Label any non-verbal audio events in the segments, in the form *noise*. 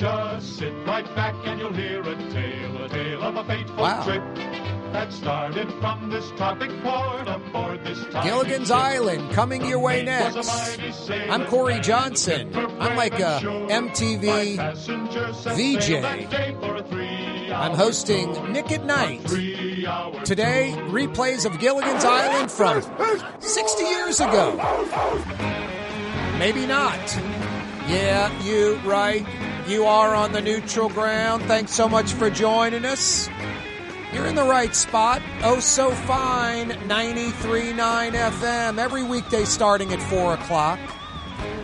Just sit right back and you'll hear a tale, a tale of a fateful Wow. trip that started from this tropic port aboard this Gilligan's. Island coming your way Name was a next. I'm Kaare Johnson. I'm like a MTV VJ. I'm hosting Nick at Nite. Today, replays of Gilligan's Island from 60 years ago. Maybe not. Yeah, you right. You are on the neutral ground. Thanks so much for joining us. You're in the right spot. Oh, so fine. 93.9 FM every weekday starting at 4 o'clock.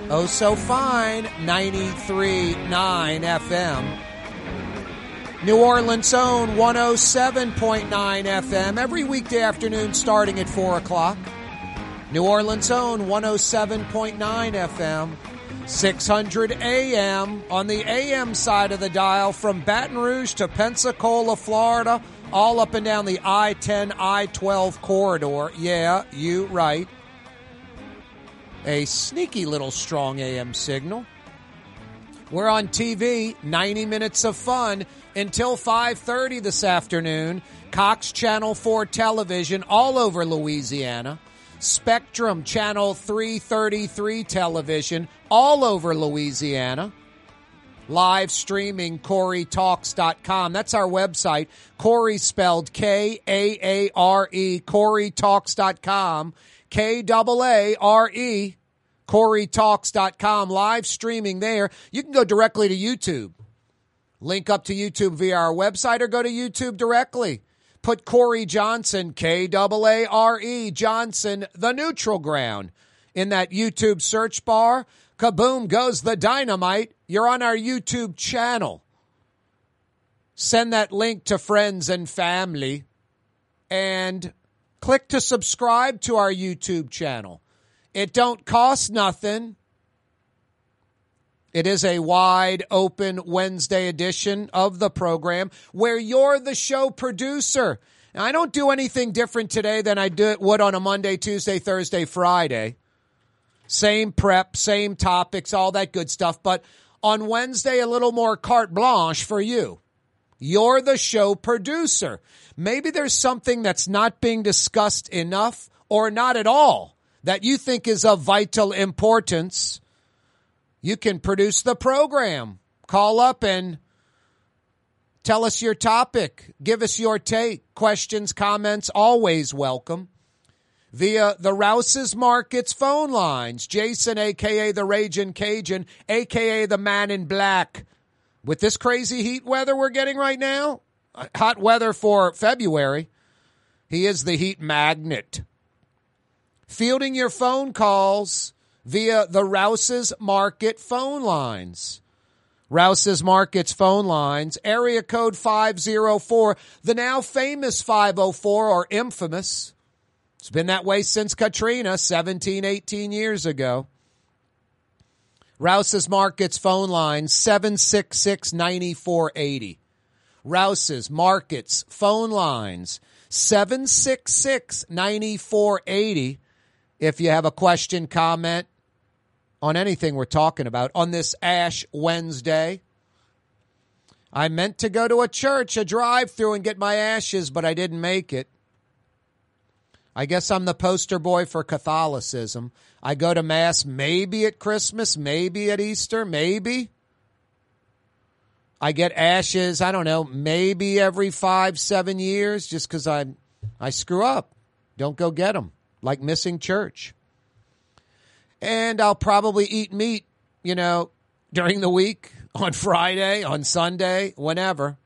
Oh, so fine. 93.9 FM. New Orleans own 107.9 FM every weekday afternoon starting at 4 o'clock. New Orleans own 107.9 FM. 600 AM on the AM side of the dial from Baton Rouge to Pensacola, Florida, all up and down the I 10, I 12 corridor. Yeah, you right. A sneaky little strong AM signal. We're on TV, 90 minutes of fun until 5:30 this afternoon. Cox Channel 4 television all over Louisiana. Spectrum Channel 333 television all over Louisiana. Live streaming KaareTalks.com. That's our website. Kaare spelled K A A R E, KaareTalks.com. K A A R E, KaareTalks.com. Live streaming there. You can go directly to YouTube. Link up to YouTube via our website or go to YouTube directly. Put Kaare Johnson, K A A R E Johnson, the neutral ground in that YouTube search bar. Kaboom goes the dynamite. You're on our YouTube channel. Send that link to friends and family and click to subscribe to our YouTube channel. It don't cost nothing. It is a wide open Wednesday edition of the program where you're the show producer. Now, I don't do anything different today than I do, it would on a Monday, Tuesday, Thursday, Friday. Same prep, same topics, all that good stuff. But on Wednesday, a little more carte blanche for you. You're the show producer. Maybe there's something that's not being discussed enough or not at all that you think is of vital importance. You can produce the program. Call up and tell us your topic. Give us your take. Questions, comments, always welcome. Via the Rouse's Markets phone lines. Jason, aka the Raging Cajun, aka the Man in Black. With this crazy heat weather we're getting right now, uh, hot weather for February, he is the heat magnet. Fielding your phone calls via the Rouse's Market phone lines. Rouse's Markets phone lines, area code 504, the now famous 504 or infamous. It's been that way since Katrina 17, 18 years ago. Rouse's Markets phone line 766 9480. Rouse's Markets phone lines 766 9480. If you have a question, comment on anything we're talking about on this Ash Wednesday. I meant to go to a church, a drive through, and get my ashes, but I didn't make it. I guess I'm the poster boy for Catholicism. I go to Mass maybe at Christmas, maybe at Easter, maybe. I get ashes, I don't know, maybe every five, seven years just because I, I screw up. Don't go get them, like missing church. And I'll probably eat meat, you know, during the week, *laughs* on Friday, on Sunday, whenever.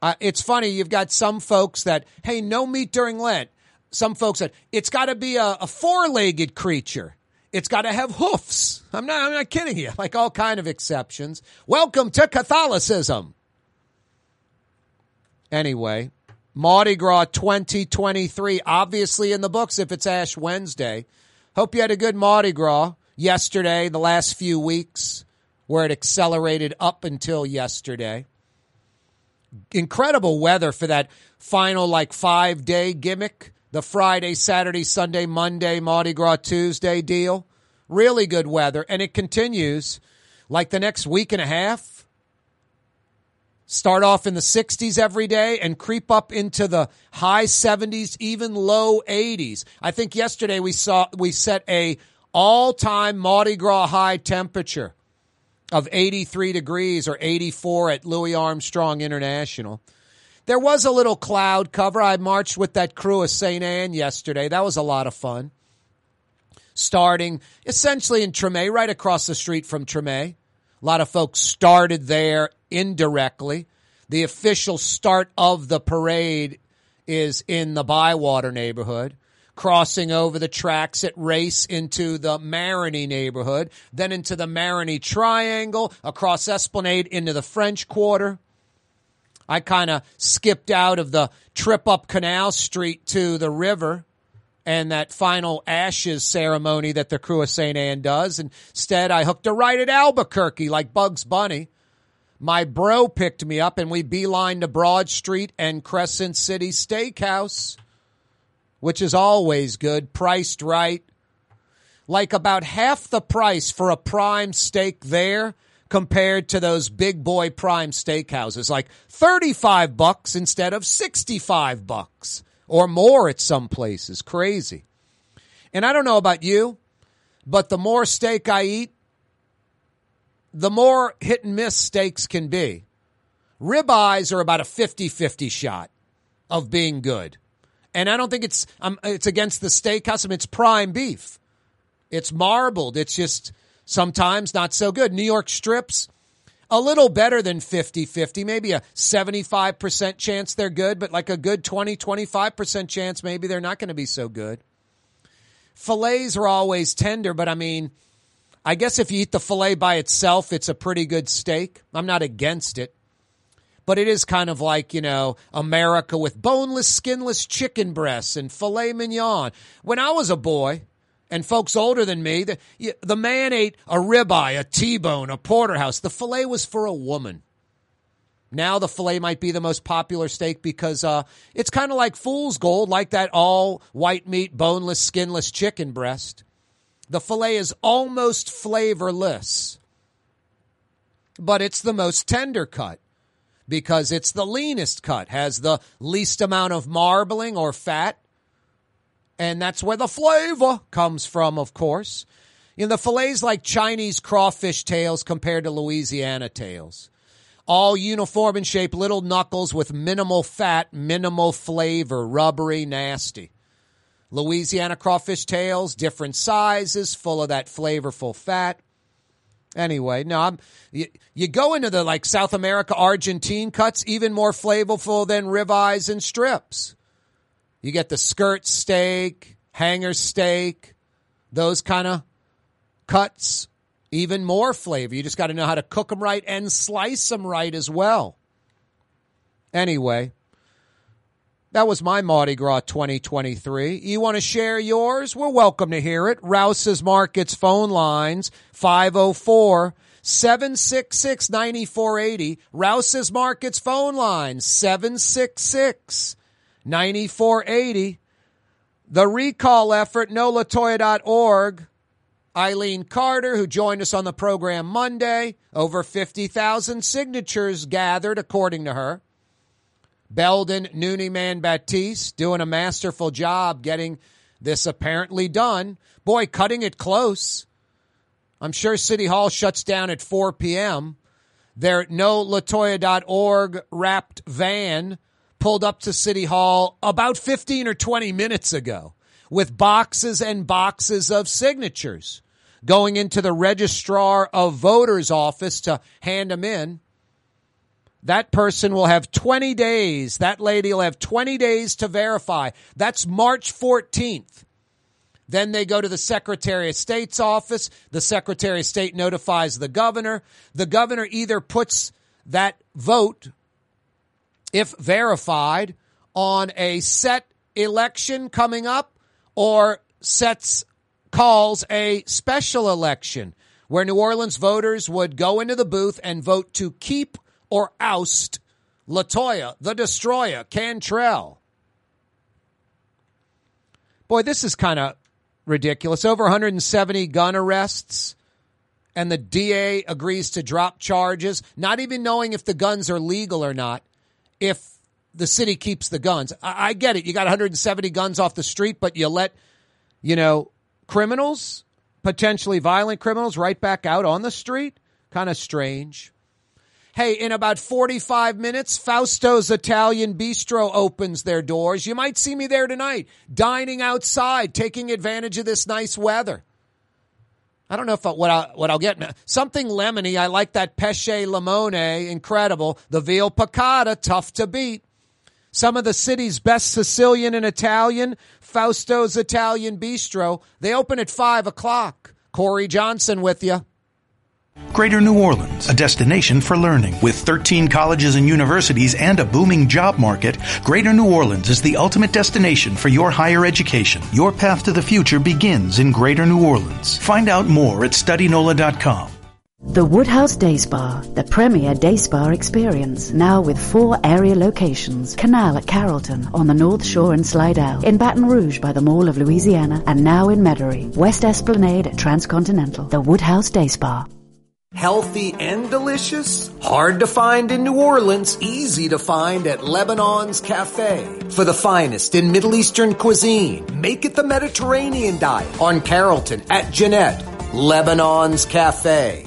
Uh, it's funny, you've got some folks that, hey, no meat during Lent. Some folks said it's got to be a, a four-legged creature. It's got to have hoofs. I'm not, I'm not kidding you. *laughs* Like all kind of exceptions. Welcome to Catholicism. Anyway, Mardi Gras 2023, obviously in the books if it's Ash Wednesday. Hope you had a good Mardi Gras yesterday, the last few weeks, where it accelerated up until yesterday. Incredible weather for that final, like, five day gimmick. The Friday, Saturday, Sunday, Monday, Mardi Gras Tuesday deal. Really good weather. And it continues like the next week and a half. start off in the 60s every day and creep up into the high 70s even low 80s i think yesterday we saw we set a all-time mardi gras high temperature of 83 degrees or 84 at louis armstrong international there was a little cloud cover i marched with that Krewe of st anne yesterday that was a lot of fun starting essentially in treme right across the street from treme a lot of folks started there indirectly. The official start of the parade is in the Bywater neighborhood, crossing over the tracks at Race into the Marigny neighborhood, then into the Marigny Triangle, across Esplanade into the French Quarter. I kind of skipped out of the trip up Canal Street to the river and that final ashes ceremony that the Krewe of St. Anne does. Instead, I hooked a right at Albuquerque like Bugs Bunny. My bro picked me up and we beelined to Broad Street and Crescent City Steakhouse, which is always good, priced right. Like about half the price for a prime steak there compared to those big boy prime steakhouses, like 35 bucks instead of 65 bucks or more at some places. Crazy. And I don't know about you, but the more steak I eat, the more hit and miss steaks can be. Ribeyes are about a 50 50 shot of being good. And I don't think it's um, it's against the steakhouse. I mean, it's prime beef. It's marbled. It's just sometimes not so good. New York strips, a little better than 50 50, maybe a 75% chance they're good, but like a good 20 25% chance maybe they're not going to be so good. Fillets are always tender, but I mean, I guess if you eat the filet by itself, it's a pretty good steak. I'm not against it. But it is kind of like, you know, America with boneless, skinless chicken breasts and filet mignon. When I was a boy, and folks older than me, the, the man ate a ribeye, a T-bone, a porterhouse. The filet was for a woman. Now the filet might be the most popular steak because uh, it's kind of like fool's gold, like that all white meat, boneless, skinless chicken breast. The filet is almost flavorless, but it's the most tender cut because it's the leanest cut, has the least amount of marbling or fat, and that's where the flavor comes from, of course. You know, the fillets like Chinese crawfish tails compared to Louisiana tails. All uniform in shape, little knuckles with minimal fat, minimal flavor, rubbery, nasty. Louisiana crawfish tails, different sizes, full of that flavorful fat. Anyway, no, I'm, you, you go into the like South America Argentine cuts, even more flavorful than ribeyes and strips. You get the skirt steak, hanger steak, those kind of cuts, even more flavor. You just got to know how to cook them right and slice them right as well. Anyway, that was my Mardi Gras 2023. You want to share yours? We're welcome to hear it. Rouse's Markets phone lines 504 766 9480. Rouse's Markets phone lines 766 9480. The recall effort, nolatoya.org. Eileen Carter, who joined us on the program Monday, over 50,000 signatures gathered, according to her. Belden Nooneyman Batiste doing a masterful job getting this apparently done. Boy, cutting it close. I'm sure City Hall shuts down at 4 p.m. Their nolatoya.org wrapped van pulled up to City Hall about 15 or 20 minutes ago with boxes and boxes of signatures going into the registrar of voters office to hand them in. That person will have 20 days. That lady will have 20 days to verify. That's March 14th. Then they go to the Secretary of State's office. The Secretary of State notifies the governor. The governor either puts that vote if verified, on a set election coming up or sets calls a special election where New Orleans voters would go into the booth and vote to keep or oust Latoya, the destroyer, Cantrell. Boy, this is kind of ridiculous. Over 170 gun arrests and the DA agrees to drop charges, not even knowing if the guns are legal or not, if the city keeps the guns. I, I get it. You got 170 guns off the street, but you let, you know, criminals, potentially violent criminals, right back out on the street? Kind of strange. Hey, in about 45 minutes, Fausto's Italian Bistro opens their doors. You might see me there tonight, dining outside, taking advantage of this nice weather. I don't know if I, what I, what I'll get something lemony. I like that pesce limone, incredible. The veal piccata, tough to beat. Some of the city's best Sicilian and Italian, Fausto's Italian Bistro. They open at five o'clock. Kaare Johnson with you. Greater New Orleans, a destination for learning. With 13 colleges and universities and a booming job market, Greater New Orleans is the ultimate destination for your higher education. Your path to the future begins in Greater New Orleans. Find out more at studynola.com. The Woodhouse Day Spa, the premier day spa experience, now with four area locations. Canal at Carrollton, on the North Shore in Slidell, in Baton Rouge by the Mall of Louisiana, and now in Metairie, West Esplanade at Transcontinental. The Woodhouse Day Spa. Healthy and delicious? Hard to find in New Orleans, easy to find at Lebanon's Cafe. For the finest in Middle Eastern cuisine, make it the Mediterranean diet on Carrollton at Jeanette, Lebanon's Cafe.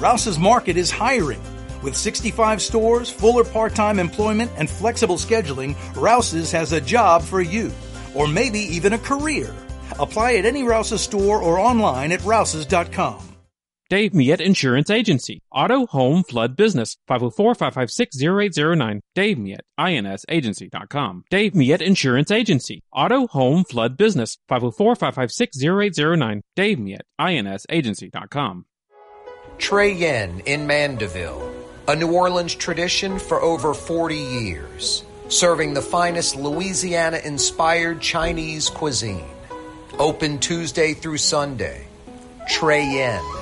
Rouse's Market is hiring. With 65 stores, fuller part-time employment, and flexible scheduling, Rouse's has a job for you. Or maybe even a career. Apply at any Rouse's store or online at rouses.com. Dave Miet Insurance Agency. Auto, home, flood, business. 504-556-0809. Dave Miet, insagency.com. Dave Miet Insurance Agency. Auto, home, flood, business. 504-556-0809. Dave Miet, insagency.com. Trey Yuen in Mandeville. A New Orleans tradition for over 40 years. Serving the finest Louisiana inspired Chinese cuisine. Open Tuesday through Sunday. Trey Yuen.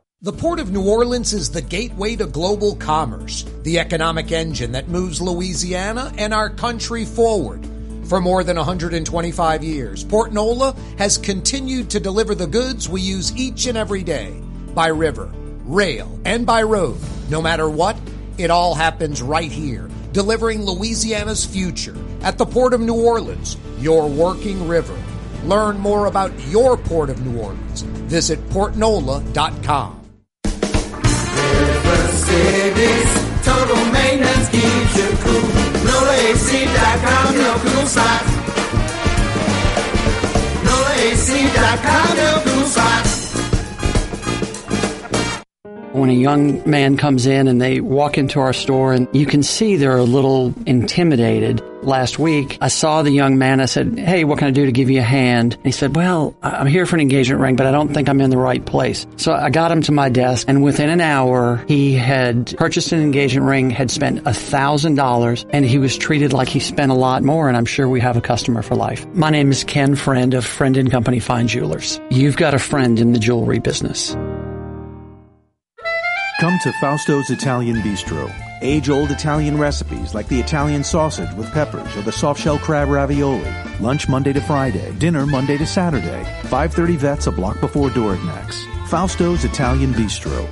The Port of New Orleans is the gateway to global commerce, the economic engine that moves Louisiana and our country forward. For more than 125 years, Port Nola has continued to deliver the goods we use each and every day by river, rail, and by road. No matter what, it all happens right here, delivering Louisiana's future at the Port of New Orleans, your working river. Learn more about your Port of New Orleans. Visit portnola.com. Cities, total maintenance keeps you cool. NolaAC.com, no cool spots. NolaAC.com, no cool spots. When a young man comes in and they walk into our store and you can see they're a little intimidated. Last week, I saw the young man. I said, Hey, what can I do to give you a hand? And he said, Well, I'm here for an engagement ring, but I don't think I'm in the right place. So I got him to my desk and within an hour, he had purchased an engagement ring, had spent a thousand dollars and he was treated like he spent a lot more. And I'm sure we have a customer for life. My name is Ken Friend of Friend and Company Fine Jewelers. You've got a friend in the jewelry business. Come to Fausto's Italian Bistro. Age old Italian recipes like the Italian sausage with peppers or the soft shell crab ravioli. Lunch Monday to Friday. Dinner Monday to Saturday. 530 Vets a block before Dorignac's. Fausto's Italian Bistro.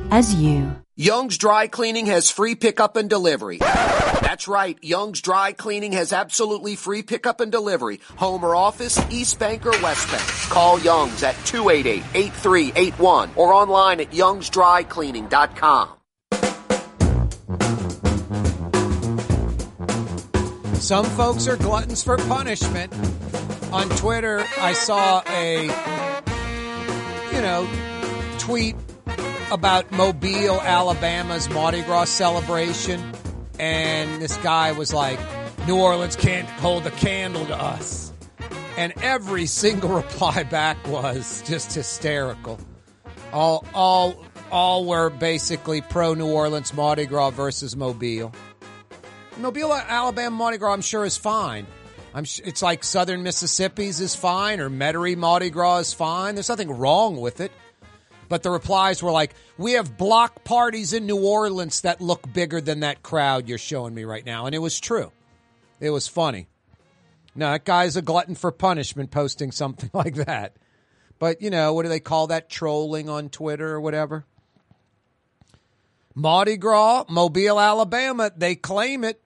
as you. Young's Dry Cleaning has free pickup and delivery. That's right. Young's Dry Cleaning has absolutely free pickup and delivery. Home or office, East Bank or West Bank. Call Young's at 288-8381 or online at youngsdrycleaning.com. Some folks are gluttons for punishment. On Twitter, I saw a, you know, tweet about Mobile, Alabama's Mardi Gras celebration, and this guy was like, New Orleans can't hold a candle to us. And every single *laughs* reply back was just hysterical. All, all, all were basically pro New Orleans Mardi Gras versus Mobile. Mobile, Alabama Mardi Gras, I'm sure is fine. I'm. Sh- it's like Southern Mississippi's is fine, or Metairie Mardi Gras is fine. There's nothing wrong with it. But the replies were like, "We have block parties in New Orleans that look bigger than that crowd you're showing me right now," and it was true. It was funny. No, that guy's a glutton for punishment posting something *laughs* like that. But you know, what do they call that? Trolling on Twitter or whatever. Mardi Gras, Mobile, Alabama, they claim it.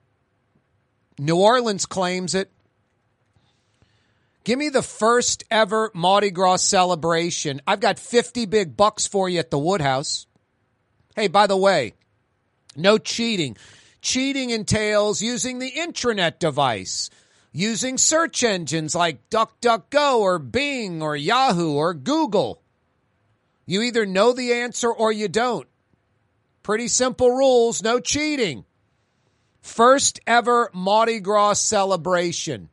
New Orleans claims it. Give me the first ever Mardi Gras celebration. I've got 50 big bucks for you at the Woodhouse. Hey, by the way, no cheating. Cheating entails using the intranet device, using search engines like DuckDuckGo or Bing or Yahoo or Google. You either know the answer or you don't. Pretty simple rules, no cheating. First ever Mardi Gras celebration.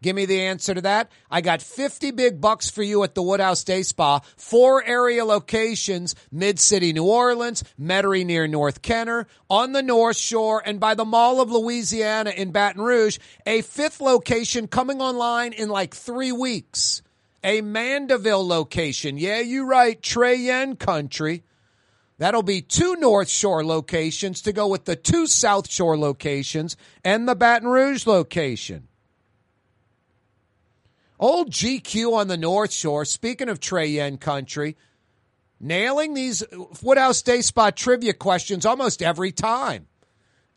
Give me the answer to that. I got 50 big bucks for you at the Woodhouse Day Spa. Four area locations, Mid-City, New Orleans, Metairie near North Kenner, on the North Shore, and by the Mall of Louisiana in Baton Rouge. A fifth location coming online in like three weeks. A Mandeville location. Yeah, you right. Trey Yuen country. That'll be two North Shore locations to go with the two South Shore locations and the Baton Rouge location. Old GQ on the North Shore, speaking of Trey Yuen country, nailing these Woodhouse Day Spa trivia questions almost every time.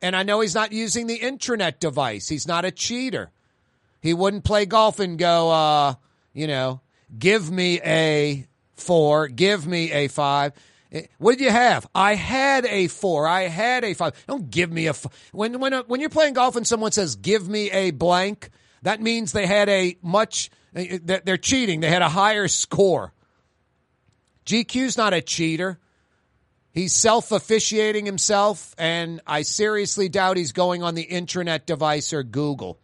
And I know he's not using the intranet device. He's not a cheater. He wouldn't play golf and go, uh, you know, give me a four, give me a five. What did you have? I had a four. I had a five. Don't give me a f- when when uh, when you're playing golf and someone says give me a blank. That means they had a much. Eh, eh, they're cheating. They had a higher score. GQ's not a cheater. He's self officiating himself, and I seriously doubt he's going on the intranet device or Google.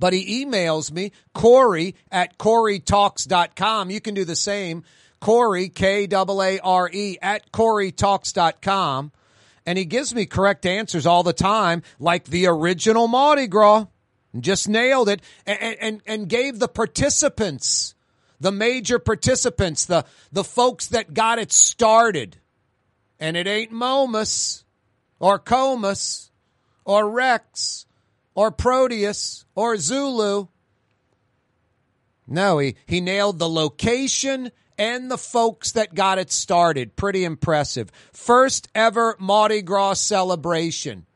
But he emails me, Kaare at KaareTalks.com. You can do the same. Kaare, K A A R E, at KaareTalks.com. And he gives me correct answers all the time, like the original Mardi Gras. Just nailed it and, and, and gave the participants, the major participants, the, the folks that got it started. And it ain't Momus or Comus or Rex or Proteus or Zulu. No, he, he nailed the location and the folks that got it started. Pretty impressive. First ever Mardi Gras celebration.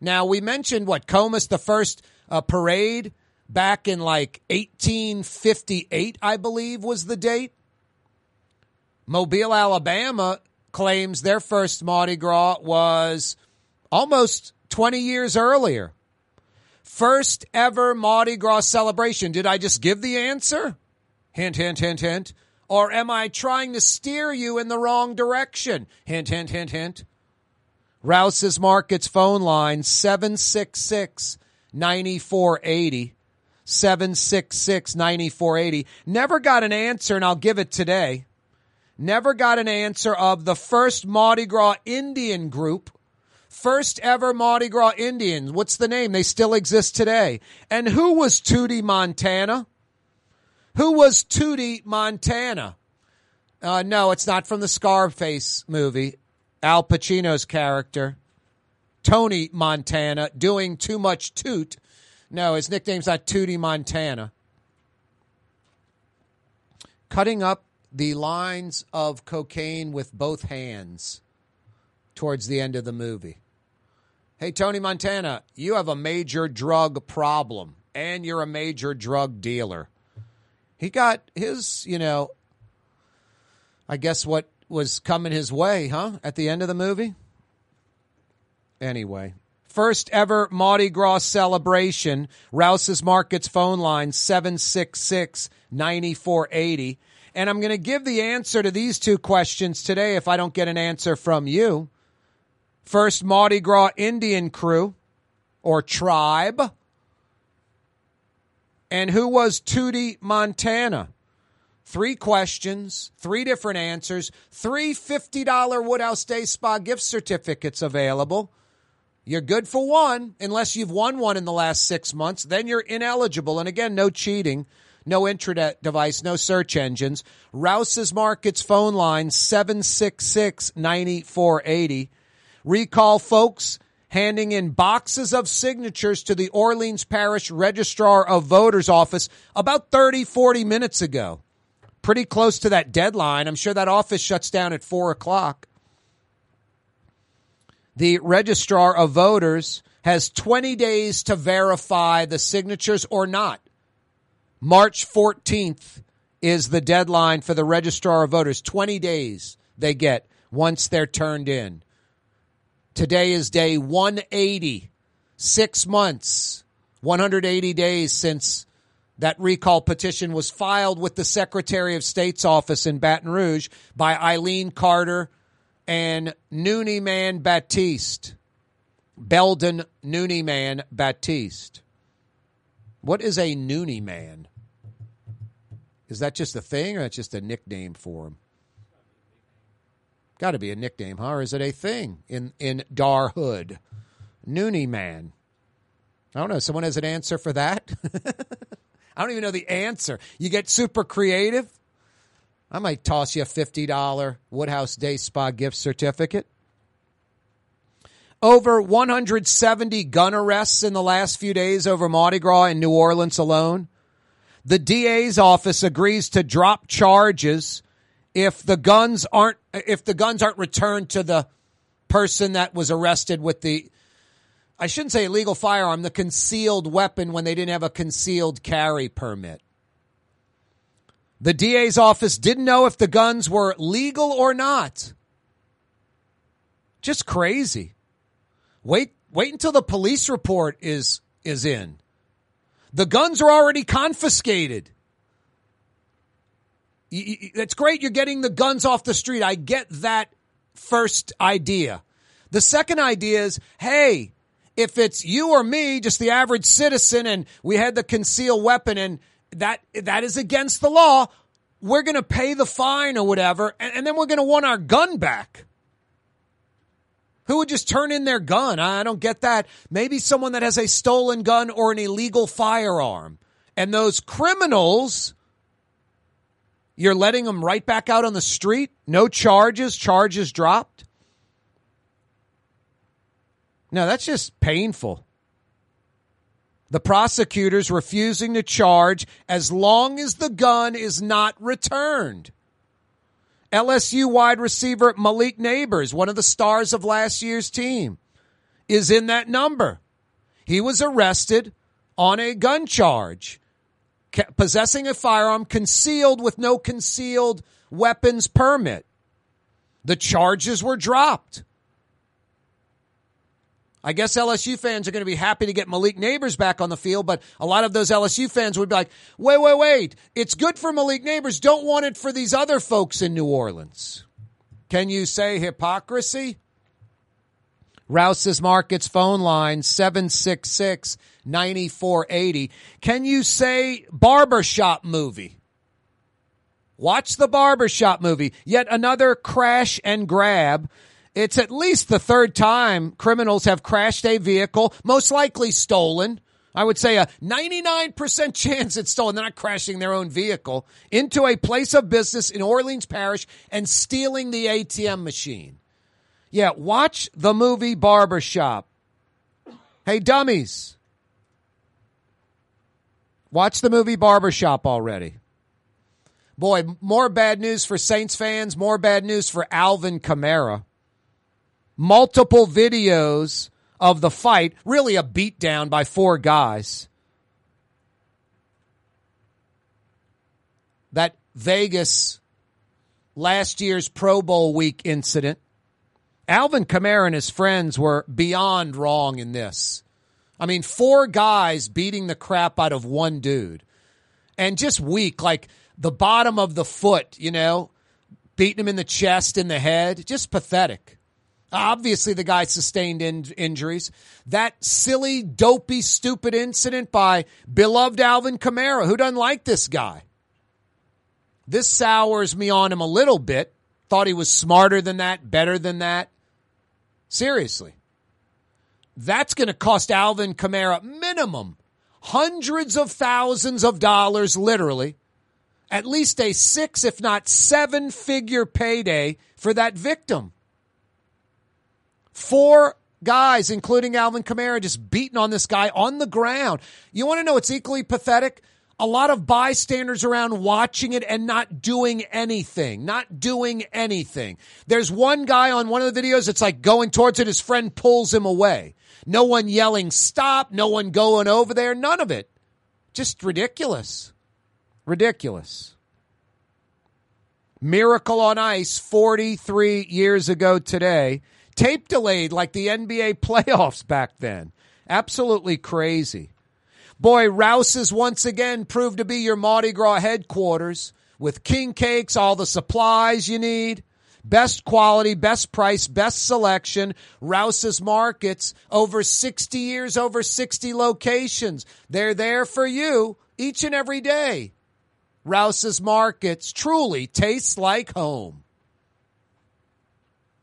Now, we mentioned what, Comus, the first uh, parade back in like 1858, I believe was the date. Mobile, Alabama claims their first Mardi Gras was almost 20 years earlier. First ever Mardi Gras celebration. Did I just give the answer? Hint, hint, hint, hint. Or am I trying to steer you in the wrong direction? Hint, hint, hint, hint. Rouse's Markets phone line 766 9480. 766 9480. Never got an answer, and I'll give it today. Never got an answer of the first Mardi Gras Indian group. First ever Mardi Gras Indians. What's the name? They still exist today. And who was Tootie Montana? Who was Tootie Montana? Uh, no, it's not from the Scarface movie. Al Pacino's character, Tony Montana, doing too much toot. No, his nickname's not Tootie Montana. Cutting up the lines of cocaine with both hands towards the end of the movie. Hey, Tony Montana, you have a major drug problem and you're a major drug dealer. He got his, you know, I guess what was coming his way, huh? At the end of the movie? Anyway, first ever Mardi Gras celebration. Rouse's Markets phone line 766 9480. And I'm going to give the answer to these two questions today if I don't get an answer from you. First Mardi Gras Indian crew or tribe. And who was Tootie Montana? Three questions, three different answers, three $50 Woodhouse Day Spa gift certificates available. You're good for one, unless you've won one in the last six months. Then you're ineligible. And again, no cheating, no intranet device, no search engines. Rouse's Markets phone line 766 9480. Recall folks handing in boxes of signatures to the Orleans Parish Registrar of Voters office about 30, 40 minutes ago pretty close to that deadline. I'm sure that office shuts down at four o'clock. The registrar of voters has 20 days to verify the signatures or not. March 14th is the deadline for the registrar of voters. 20 days they get once they're turned in. Today is day 180. Six months, 180 days since that recall petition was filed with the Secretary of State's office in Baton Rouge by Eileen Carter and Noonie Man Batiste. Belden Noonie Man Batiste. What is a Noonie Man? Is that just a thing or that's just a nickname for him? Got to be a nickname, huh? Or is it a thing in, in Dar Hood? Noonie Man. I don't know. Someone has an answer for that? *laughs* I don't even know the answer. You get super creative. I might toss you a $50 Woodhouse Day Spa gift certificate. Over 170 gun arrests in the last few days over Mardi Gras in New Orleans alone. The DA's office agrees to drop charges if the guns aren't if the guns aren't returned to the person that was arrested with the I shouldn't say illegal firearm, the concealed weapon when they didn't have a concealed carry permit. The DA's office didn't know if the guns were legal or not. Just crazy. Wait wait until the police report is is in. The guns are already confiscated. That's great you're getting the guns off the street. I get that first idea. The second idea is, hey, if it's you or me, just the average citizen, and we had the concealed weapon and that, that is against the law, we're going to pay the fine or whatever, and, and then we're going to want our gun back. Who would just turn in their gun? I don't get that. Maybe someone that has a stolen gun or an illegal firearm. And those criminals, you're letting them right back out on the street? No charges, charges dropped? No, that's just painful. The prosecutors refusing to charge as long as the gun is not returned. LSU wide receiver Malik Nabers, one of the stars of last year's team, is in that number. He was arrested on a gun charge, possessing a firearm concealed with no concealed weapons permit. The charges were dropped. I guess LSU fans are going to be happy to get Malik Nabers back on the field, but a lot of those LSU fans would be like, wait, wait, wait. It's good for Malik Nabers. Don't want it for these other folks in New Orleans. Can you say hypocrisy? Rouse's Markets phone line 766 9480. Can you say barbershop movie? Watch the barbershop movie. Yet another crash and grab it's at least the third time criminals have crashed a vehicle, most likely stolen. I would say a 99% *laughs* chance it's stolen. They're not crashing their own vehicle into a place of business in Orleans Parish and stealing the ATM machine. Yeah, watch the movie Barbershop. Hey, dummies. Watch the movie Barbershop already. Boy, more bad news for Saints fans, more bad news for Alvin Kamara. Multiple videos of the fight, really a beatdown by four guys. That Vegas last year's Pro Bowl week incident. Alvin Kamara and his friends were beyond wrong in this. I mean, four guys beating the crap out of one dude. And just weak, like the bottom of the foot, you know, beating him in the chest, in the head. Just pathetic. Obviously, the guy sustained in- injuries. That silly, dopey, stupid incident by beloved Alvin Kamara. Who doesn't like this guy? This sours me on him a little bit. Thought he was smarter than that, better than that. Seriously. That's going to cost Alvin Kamara minimum hundreds of thousands of dollars, literally, at least a six, if not seven figure payday for that victim. Four guys, including Alvin Kamara, just beating on this guy on the ground. You want to know what's equally pathetic? A lot of bystanders around watching it and not doing anything, not doing anything. There's one guy on one of the videos that's like going towards it. His friend pulls him away. No one yelling stop. No one going over there. None of it. Just ridiculous. Ridiculous. Miracle on Ice 43 years ago today. Tape delayed like the NBA *laughs* playoffs back then. Absolutely crazy. Boy, Rouse's once again proved to be your Mardi Gras headquarters with king cakes, all the supplies you need. Best quality, best price, best selection. Rouse's Markets, over 60 years, over 60 locations. They're there for you each and every day. Rouse's Markets truly tastes like home.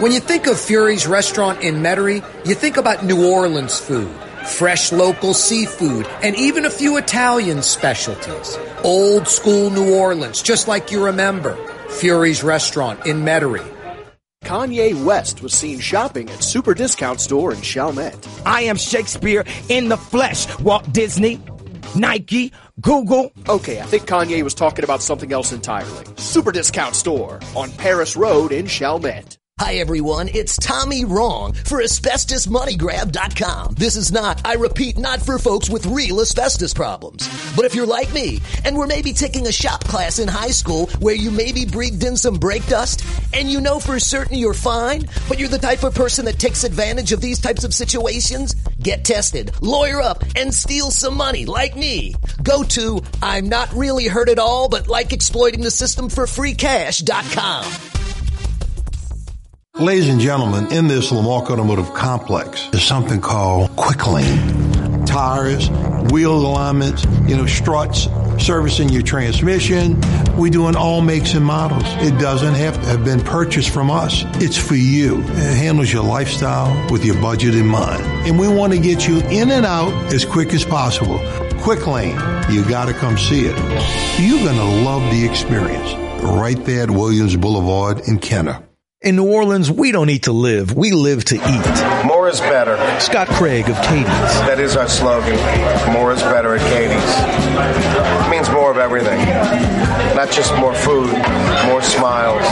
When you think of Fury's restaurant in Metairie, you think about New Orleans food, fresh local seafood, and even a few Italian specialties. Old school New Orleans, just like you remember. Fury's restaurant in Metairie. Kanye West was seen shopping at Super Discount Store in Chalmette. I am Shakespeare in the flesh. Walt Disney, Nike, Google. Okay, I think Kanye was talking about something else entirely. Super Discount Store on Paris Road in Chalmette. Hi everyone, it's Tommy Wrong for AsbestosMoneyGrab.com. This is not, I repeat, not for folks with real asbestos problems. But if you're like me, and we're maybe taking a shop class in high school where you maybe breathed in some brake dust, and you know for certain you're fine, but you're the type of person that takes advantage of these types of situations, get tested, lawyer up, and steal some money like me. Go to I'm not really hurt at all, but like exploiting the system for free cash.com. Ladies and gentlemen, in this Lamarque Automotive Complex is something called Quick Lane. Tires, wheel alignments, you know, struts, servicing your transmission. We do in all makes and models. It doesn't have to have been purchased from us. It's for you. It handles your lifestyle with your budget in mind. And we want to get you in and out as quick as possible. Quick Lane, you gotta come see it. You're gonna love the experience. Right there at Williams Boulevard in Kenner. In New Orleans, we don't eat to live, we live to eat. More is better. Scott Craig of Katie's. That is our slogan. More is better at Katie's. It means more of everything. Not just more food, more smiles,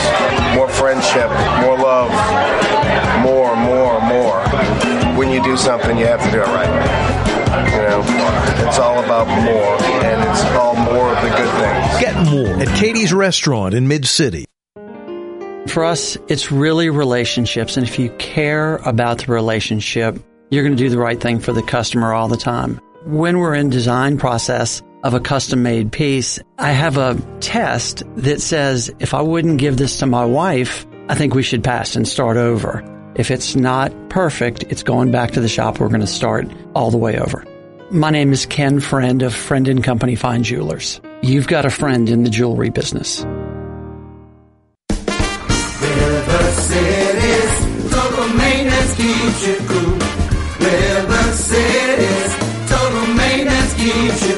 more friendship, more love, more, more, more. When you do something, you have to do it right. You know, it's all about more, and it's all more of the good things. Get more at Katie's Restaurant in Mid City. For us, it's really relationships. And if you care about the relationship, you're going to do the right thing for the customer all the time. When we're in design process of a custom made piece, I have a test that says if I wouldn't give this to my wife, I think we should pass and start over. If it's not perfect, it's going back to the shop. We're going to start all the way over. My name is Ken Friend of Friend and Company Fine Jewelers. you've got a friend in the jewelry business. Keeps you cool. River City's total maintenance keeps you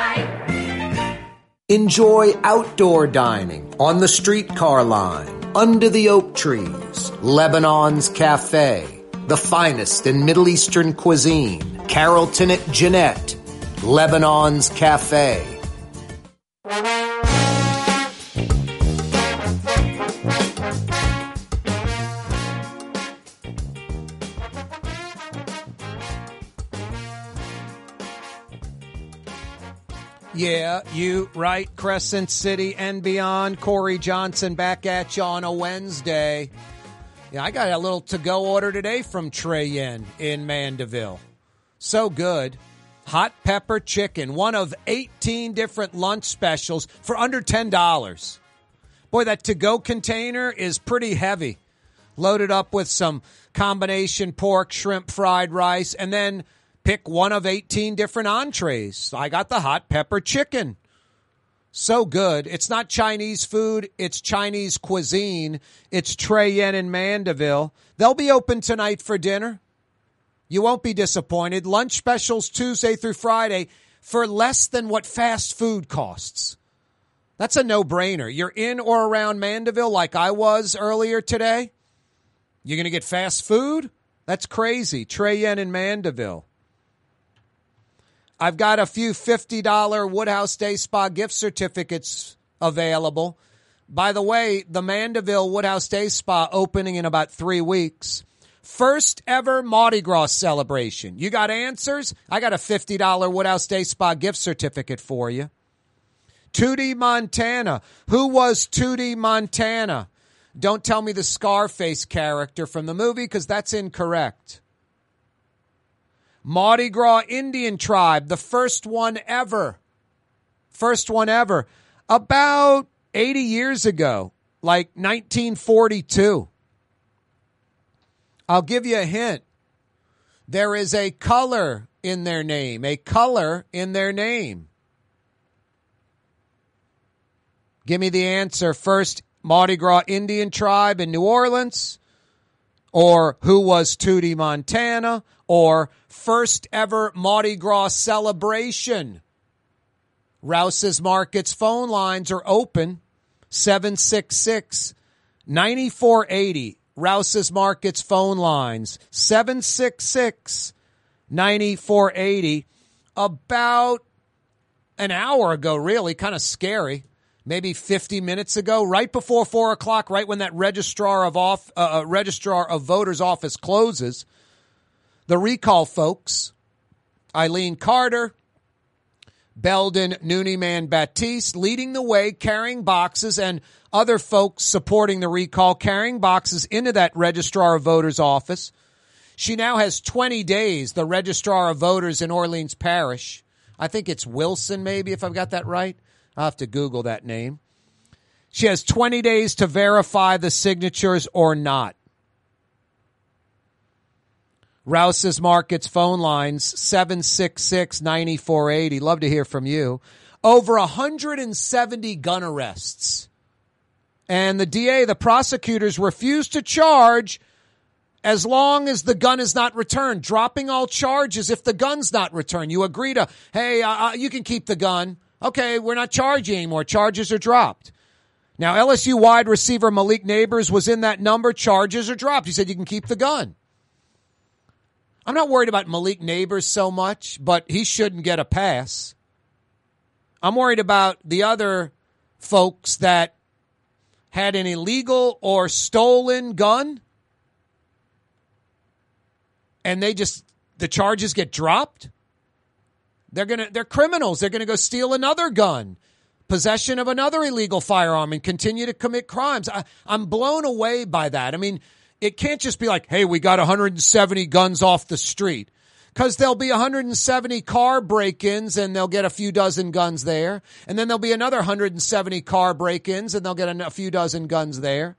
Enjoy outdoor dining on the streetcar line, under the oak trees, Lebanon's Cafe, the finest in Middle Eastern cuisine, Carrollton at Jeanette, Lebanon's Cafe. Yeah, you right, Crescent City and beyond. Kaare Johnson back at you on a Wednesday. Yeah, I got a little to go order today from Trey Yuen in Mandeville. So good. Hot pepper chicken, one of 18 different lunch specials for under $10. Boy, that to go container is pretty heavy. Loaded up with some combination pork, shrimp, fried rice, and then pick one of 18 different entrees. I got the hot pepper chicken. So good. It's not Chinese food, it's Chinese cuisine. It's Trey Yuen in Mandeville. They'll be open tonight for dinner. You won't be disappointed. Lunch specials Tuesday through Friday for less than what fast food costs. That's a no brainer. You're in or around Mandeville like I was earlier today. You're going to get fast food? That's crazy. Trey Yuen in Mandeville. I've got a few $50 Woodhouse Day Spa gift certificates available. By the way, the Mandeville Woodhouse Day Spa opening in about three weeks. First ever Mardi Gras celebration. You got answers? I got a $50 Woodhouse Day Spa gift certificate for you. Tootie Montana. Who was Tootie Montana? Don't tell me the Scarface character from the movie because that's incorrect. Mardi Gras Indian tribe, the first one ever. First one ever. About 80 years ago, like 1942. I'll give you a hint. There is a color in their name, a color in their name. Give me the answer first. Mardi Gras Indian tribe in New Orleans, or who was Tootie Montana, or first ever Mardi Gras celebration. Rouse's Markets phone lines are open 766 9480. Rouse's Markets phone lines 766 9480. About an hour ago, really, kind of scary maybe 50 minutes ago, right before four o'clock, right when that registrar of off, uh, registrar of voters office closes, the recall folks, Eileen Carter, Belden Noonie Man Batiste, leading the way, carrying boxes, and other folks supporting the recall, carrying boxes into that registrar of voters office. She now has 20 days, the registrar of voters in Orleans Parish. I think it's Wilson, maybe, if I've got that right. I'll have to Google that name. She has 20 days to verify the signatures or not. Rouse's Markets phone lines 766 9480. Love to hear from you. Over 170 gun arrests. And the DA, the prosecutors refuse to charge as long as the gun is not returned, dropping all charges if the gun's not returned. You agree to, hey, uh, you can keep the gun. Okay, we're not charging anymore. Charges are dropped. Now, LSU wide receiver Malik Nabers was in that number. Charges are dropped. He said you can keep the gun. I'm not worried about Malik Nabers so much, but he shouldn't get a pass. I'm worried about the other folks that had an illegal or stolen gun and they just the charges get dropped. They're going to they're criminals. They're going to go steal another gun, possession of another illegal firearm and continue to commit crimes. I, I'm blown away by that. I mean, it can't just be like, "Hey, we got 170 guns off the street." because there'll be 170 car break-ins and they'll get a few dozen guns there. And then there'll be another 170 car break-ins and they'll get a few dozen guns there.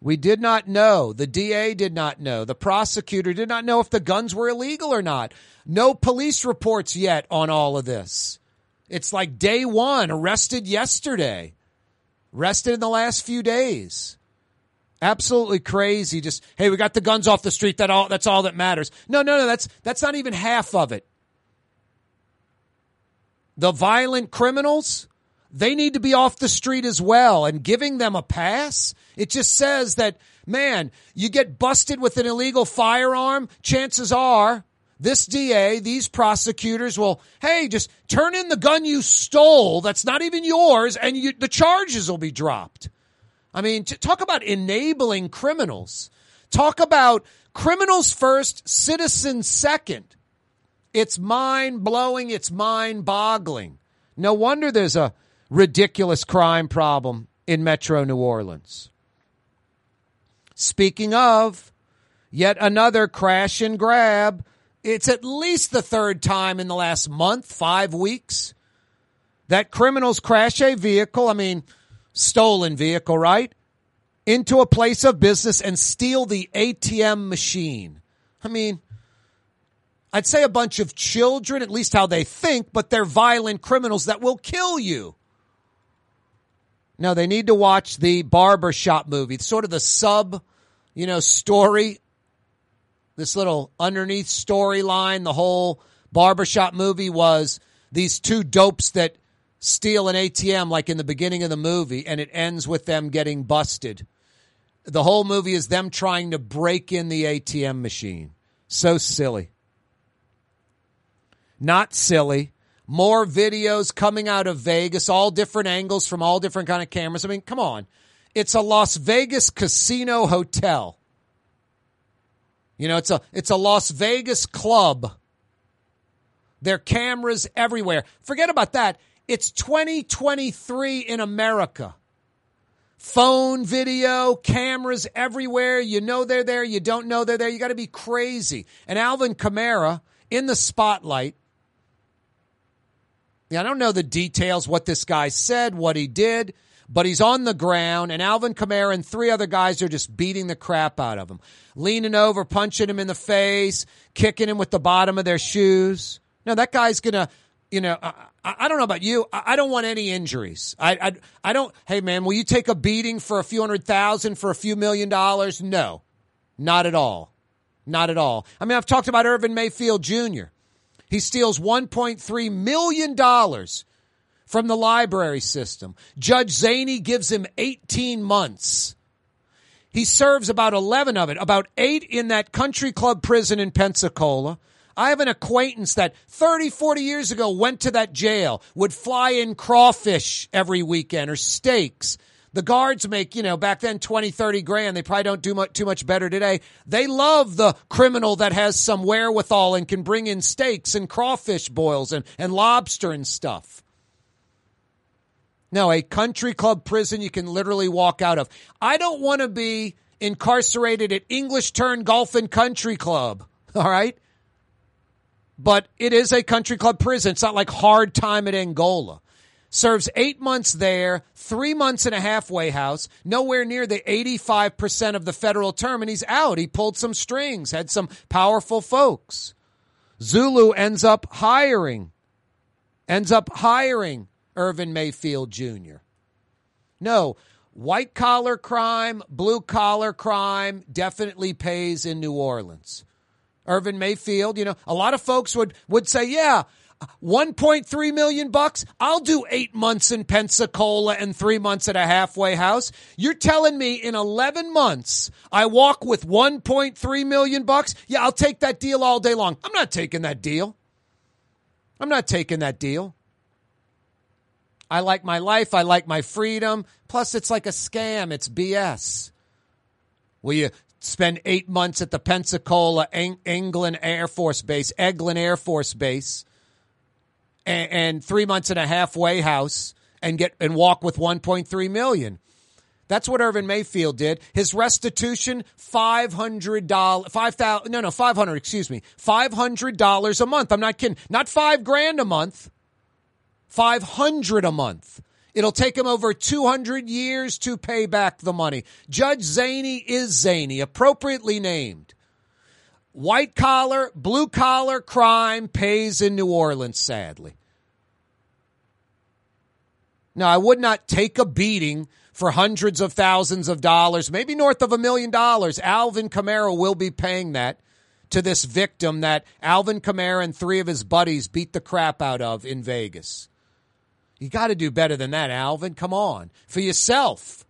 We did not know. The DA did not know. The prosecutor did not know if the guns were illegal or not. No police reports yet on all of this. It's like day one, arrested yesterday, arrested in the last few days. Absolutely crazy. Just hey, we got the guns off the street. That all that's all that matters. No, no, no. That's that's not even half of it. The violent criminals, they need to be off the street as well. And giving them a pass, it just says that man, you get busted with an illegal firearm. Chances are this DA, these prosecutors will, hey, just turn in the gun you stole. That's not even yours, and you, the charges will be dropped. I mean, talk about enabling criminals. Talk about criminals first, citizens second. It's mind blowing. It's mind boggling. No wonder there's a ridiculous crime problem in Metro New Orleans. Speaking of, yet another crash and grab. It's at least the third time in the last month, five weeks, that criminals crash a vehicle. I mean, stolen vehicle, right? Into a place of business and steal the ATM machine. I mean, I'd say a bunch of children, at least how they think, but they're violent criminals that will kill you. No, they need to watch the barbershop movie, sort of the sub, you know, story, this little underneath storyline. The whole barbershop movie was these two dopes that steal an ATM like in the beginning of the movie and it ends with them getting busted. The whole movie is them trying to break in the ATM machine. So silly. Not silly. More videos coming out of Vegas, all different angles from all different kind of cameras. I mean, come on. It's a Las Vegas casino hotel. You know, it's a it's a Las Vegas club. There are cameras everywhere. Forget about that. It's 2023 in America. Phone video, cameras everywhere. You know they're there. You don't know they're there. You got to be crazy. And Alvin Kamara in the spotlight. Yeah, I don't know the details, what this guy said, what he did, but he's on the ground, and Alvin Kamara and three other guys are just beating the crap out of him, leaning over, punching him in the face, kicking him with the bottom of their shoes. No, that guy's gonna you know, I, I, don't know about you. I, I don't want any injuries. I, I, I don't. Hey, man, will you take a beating for a few hundred thousand for a few million dollars? No, not at all. Not at all. I mean, I've talked about Irvin Mayfield Jr. He steals $1.3 million from the library system. Judge Zainey gives him 18 months. He serves about 11 of it, about eight in that country club prison in Pensacola. I have an acquaintance that 30, 40 years ago went to that jail, would fly in crawfish every weekend or steaks. The guards make, you know, back then 20, 30 grand. They probably don't do much, too much better today. They love the criminal that has some wherewithal and can bring in steaks and crawfish boils and, and lobster and stuff. No, a country club prison you can literally walk out of. I don't want to be incarcerated at English Turn Golf and Country Club. *laughs* All right but it is a country club prison. It's not like hard time at Angola. Serves eight months there, three months in a halfway house, nowhere near the 85% of the federal term, and he's out. He pulled some strings, had some powerful folks. Zulu ends up hiring, ends up hiring Irvin Mayfield Jr. No, white collar crime, blue collar crime definitely pays in New Orleans. Irvin Mayfield. You know, a lot of folks would, would say, yeah, 1.3 million bucks. I'll do eight months in Pensacola and three months at a halfway house. You're telling me in 11 months I walk with 1.3 million bucks? Yeah, I'll take that deal all day long. I'm not taking that deal. I'm not taking that deal. I like my life. I like my freedom. Plus, it's like a scam. It's BS. Will you spend eight months at the Pensacola England Air Force Base, Eglin Air Force Base, and, and three months in a halfway house and get and walk with 1.3 million? That's what Irvin Mayfield did. His restitution five hundred dollars, five thousand, no, no, five hundred. Excuse me, five hundred dollars a month. I'm not kidding. Not five grand a month. Five hundred a month. It'll take him over 200 years to pay back the money. Judge Zainey is Zainey, appropriately named. White collar, blue collar crime pays in New Orleans, sadly. Now, I would not take a beating for hundreds of thousands of dollars, maybe north of a million dollars. Alvin Kamara will be paying that to this victim that Alvin Kamara and three of his buddies beat the crap out of in Vegas. You got to do better than that, Alvin. Come on. For yourself.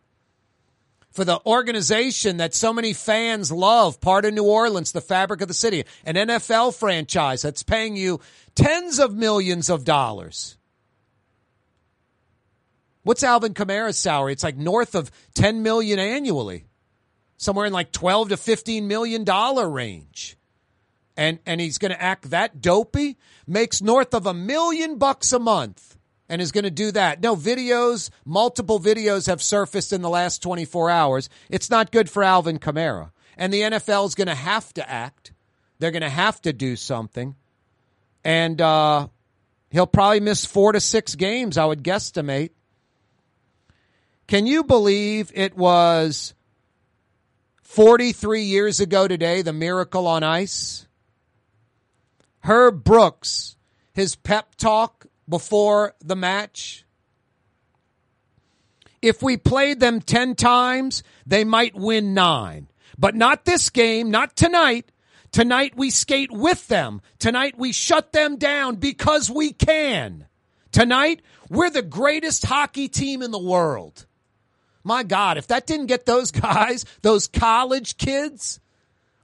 For the organization that so many fans love, part of New Orleans, the fabric of the city, an NFL franchise that's paying you tens of millions of dollars. What's Alvin Kamara's salary? It's like north of 10 million annually. Somewhere in like 12 to 15 million dollar range. And and he's going to act that dopey, makes north of a million bucks a month and is going to do that. No, videos, multiple videos have surfaced in the last 24 hours. It's not good for Alvin Kamara. And the NFL is going to have to act. They're going to have to do something. And uh, he'll probably miss four to six games, I would guesstimate. Can you believe it was 43 years ago today, the miracle on ice? Herb Brooks, his pep talk before the match. If we played them 10 times, they might win nine. But not this game, not tonight. Tonight we skate with them. Tonight we shut them down because we can. Tonight we're the greatest hockey team in the world. My God, if that didn't get those *laughs* guys, those college kids,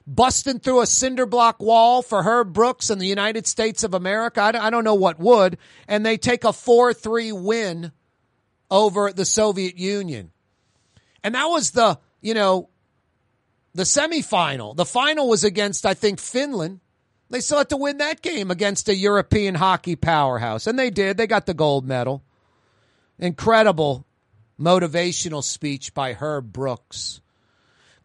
busting through a cinder block wall for Herb Brooks and the United States of America, I don't know what would, and they take a 4 3 win over the Soviet Union. And that was the, you know, the semifinal. The final was against, I think, Finland. They still had to win that game against a European hockey powerhouse. And they did. They got the gold medal. Incredible motivational speech by Herb Brooks.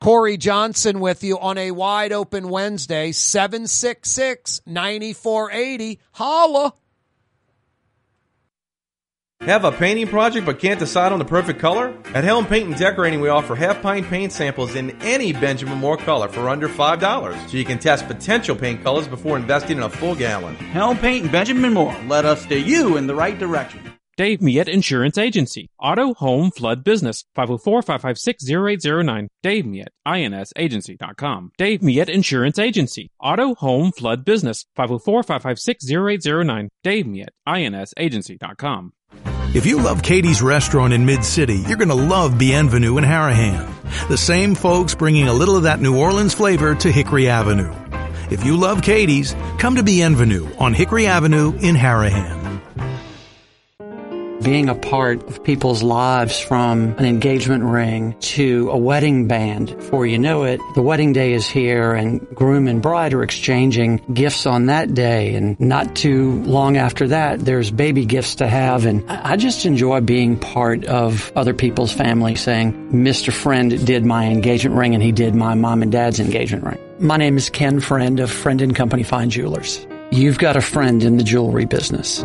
Kaare Johnson with you on a wide open Wednesday, 766 9480. Holla! Have a painting project but can't decide on the perfect color? At Helm Paint and Decorating, we offer half pint paint samples in any Benjamin Moore color for under $5, so you can test potential paint colors before investing in a full gallon. Helm Paint and Benjamin Moore, let us steer you in the right direction. Dave Miet Insurance Agency. Auto, home, flood business. 504-556-0809. Dave Miet, insagency.com. Dave Miet Insurance Agency. Auto, home, flood business. 504-556-0809. Dave Miet, insagency.com. If you love Katie's restaurant in Mid-City, you're going to love Bienvenue in Harahan. The same folks bringing a little of that New Orleans flavor to Hickory Avenue. If you love Katie's, come to Bienvenue on Hickory Avenue in Harahan being a part of people's lives from an engagement ring to a wedding band. Before you know it, the wedding day is here and groom and bride are exchanging gifts on that day. And not too long after that, there's baby gifts to have. And I just enjoy being part of other people's family saying, Mr. Friend did my engagement ring and he did my mom and dad's engagement ring. My name is Ken Friend of Friend and Company Fine Jewelers. You've got a friend in the jewelry business.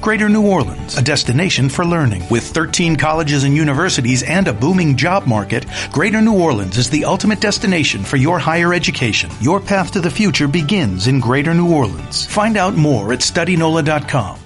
Greater New Orleans, a destination for learning. With 13 colleges and universities and a booming job market, Greater New Orleans is the ultimate destination for your higher education. Your path to the future begins in Greater New Orleans. Find out more at studynola.com.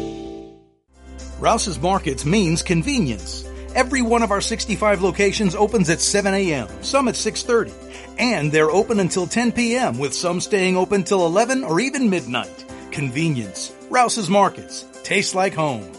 Rouse's Markets means convenience. Every one of our 65 locations opens at 7 a.m., some at 6.30. And they're open until 10 p.m., with some staying open till 11 or even midnight. Convenience. Rouse's Markets. Tastes like home.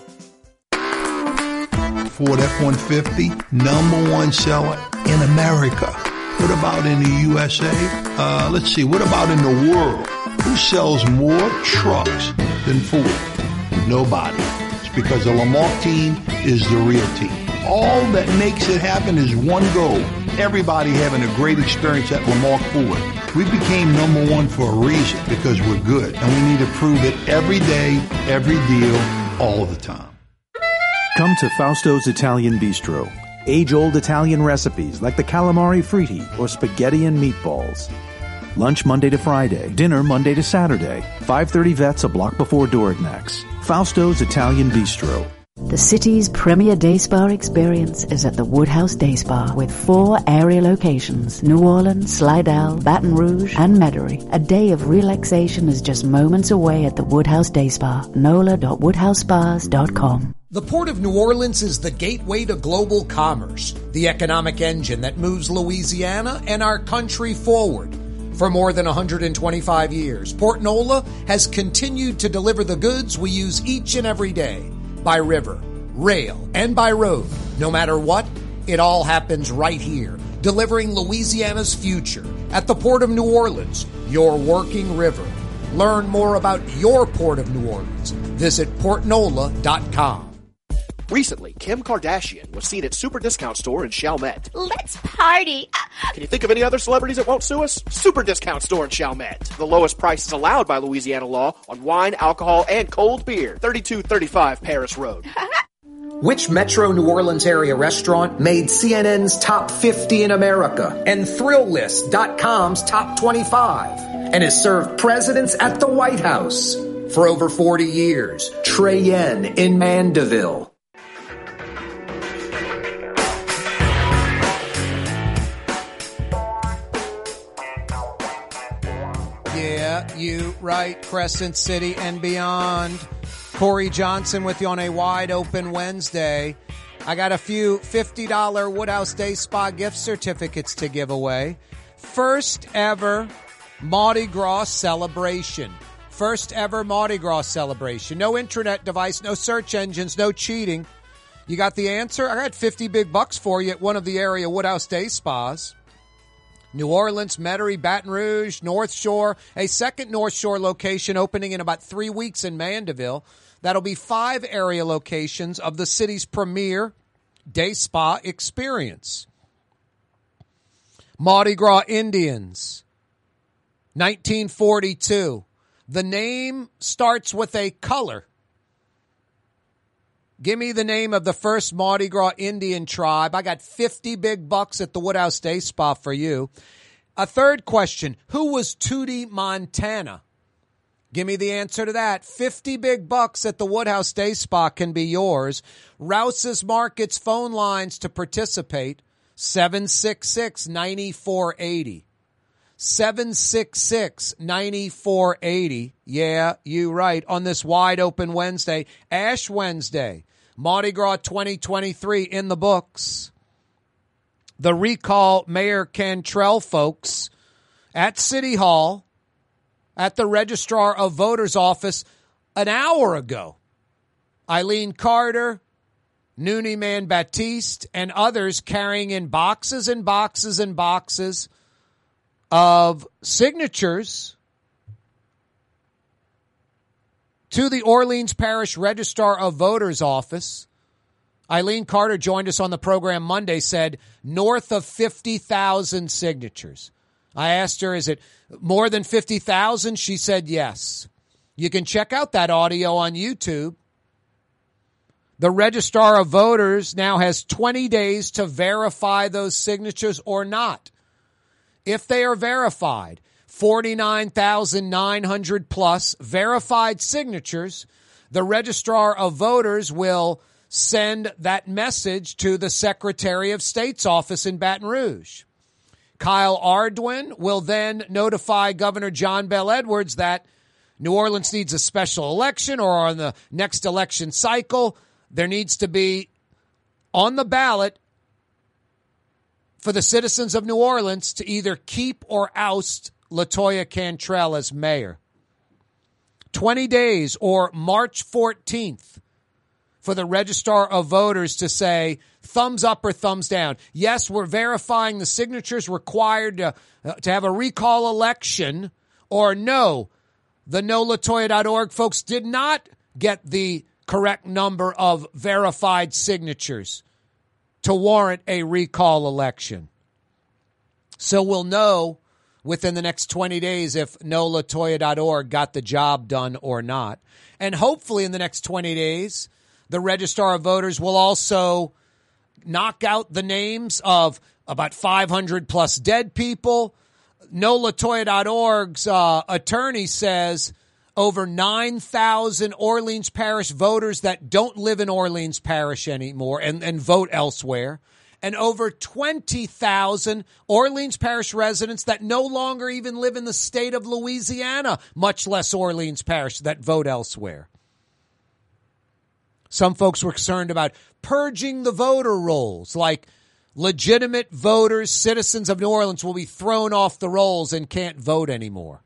Ford F-150, number one seller in America. What about in the USA? Uh, let's see, what about in the world? Who sells more trucks than Ford? Nobody. Because the Lamarque team is the real team. All that makes it happen is one goal. Everybody having a great experience at Lamarque Ford. We became number one for a reason because we're good and we need to prove it every day, every deal, all the time. Come to Fausto's Italian Bistro. Age old Italian recipes like the calamari fritti or spaghetti and meatballs. Lunch Monday to Friday, dinner Monday to Saturday. 530 vets a block before Dorignac's. Fausto's Italian Bistro. The city's premier day spa experience is at the Woodhouse Day Spa with four area locations New Orleans, Slidell, Baton Rouge, and Metairie. A day of relaxation is just moments away at the Woodhouse Day Spa. NOLA.woodhousespas.com. The Port of New Orleans is the gateway to global commerce, the economic engine that moves Louisiana and our country forward. For more than 125 years, Port Nola has continued to deliver the goods we use each and every day by river, rail, and by road. No matter what, it all happens right here, delivering Louisiana's future at the Port of New Orleans, your working river. Learn more about your Port of New Orleans. Visit portnola.com. Recently, Kim Kardashian was seen at Super Discount Store in Chalmette. Let's party. Uh, Can you think of any other celebrities that won't sue us? Super Discount Store in Chalmette. The lowest prices allowed by Louisiana law on wine, alcohol, and cold beer. 3235 Paris Road. *laughs* Which Metro New Orleans area restaurant made CNN's top 50 in America and Thrillist.com's top 25 and has served presidents at the White House for over 40 years? Trey Yuen in Mandeville. You right, Crescent City and beyond. Kaare Johnson with you on a wide open Wednesday. I got a few $50 Woodhouse Day Spa gift certificates to give away. First ever Mardi Gras celebration. First ever Mardi Gras celebration. No internet device, no search engines, no cheating. You got the answer? I got 50 big bucks for you at one of the area Woodhouse Day Spas. New Orleans, Metairie, Baton Rouge, North Shore, a second North Shore location opening in about three weeks in Mandeville. That'll be five area locations of the city's premier day spa experience. Mardi Gras Indians, 1942. The name starts with a color. Give me the name of the first Mardi Gras Indian tribe. I got 50 big bucks at the Woodhouse Day Spa for you. A third question Who was Tootie Montana? Give me the answer to that. 50 big bucks at the Woodhouse Day Spa can be yours. Rouse's Markets phone lines to participate 766 9480. 766 9480. Yeah, you right. On this wide open Wednesday, Ash Wednesday. Mardi Gras 2023 in the books. The recall Mayor Cantrell folks at City Hall, at the Registrar of Voters office an hour ago. Eileen Carter, Noonie Man Batiste, and others carrying in boxes and boxes and boxes of signatures to the Orleans Parish Registrar of Voters office. Eileen Carter joined us on the program Monday, said north of 50,000 signatures. I asked her, is it more than 50,000? She said yes. You can check out that audio on YouTube. The registrar of voters now has 20 days to verify those signatures or not. If they are verified, 49,900 plus verified signatures, the registrar of voters will send that message to the Secretary of State's office in Baton Rouge. Kyle Ardoin will then notify Governor John Bell Edwards that New Orleans needs a special election or on the next election cycle, there needs to be on the ballot for the citizens of New Orleans to either keep or oust Latoya Cantrell as mayor. 20 days or March 14th for the registrar of voters to say thumbs up or thumbs down. Yes, we're verifying the signatures required to, uh, to have a recall election or no. The nolatoya.org folks did not get the correct number of verified signatures to warrant a recall election. So we'll know within the next 20 days if nolatoya.org got the job done or not. And hopefully in the next 20 days, the registrar of voters will also knock out the names of about 500 plus dead people. NoLatoya.org's uh, attorney says over 9,000 Orleans Parish voters that don't live in Orleans Parish anymore and, and vote elsewhere, and over 20,000 Orleans Parish residents that no longer even live in the state of Louisiana, much less Orleans Parish, that vote elsewhere. Some folks were concerned about purging the voter rolls, like legitimate voters, citizens of New Orleans will be thrown off the rolls and can't vote anymore.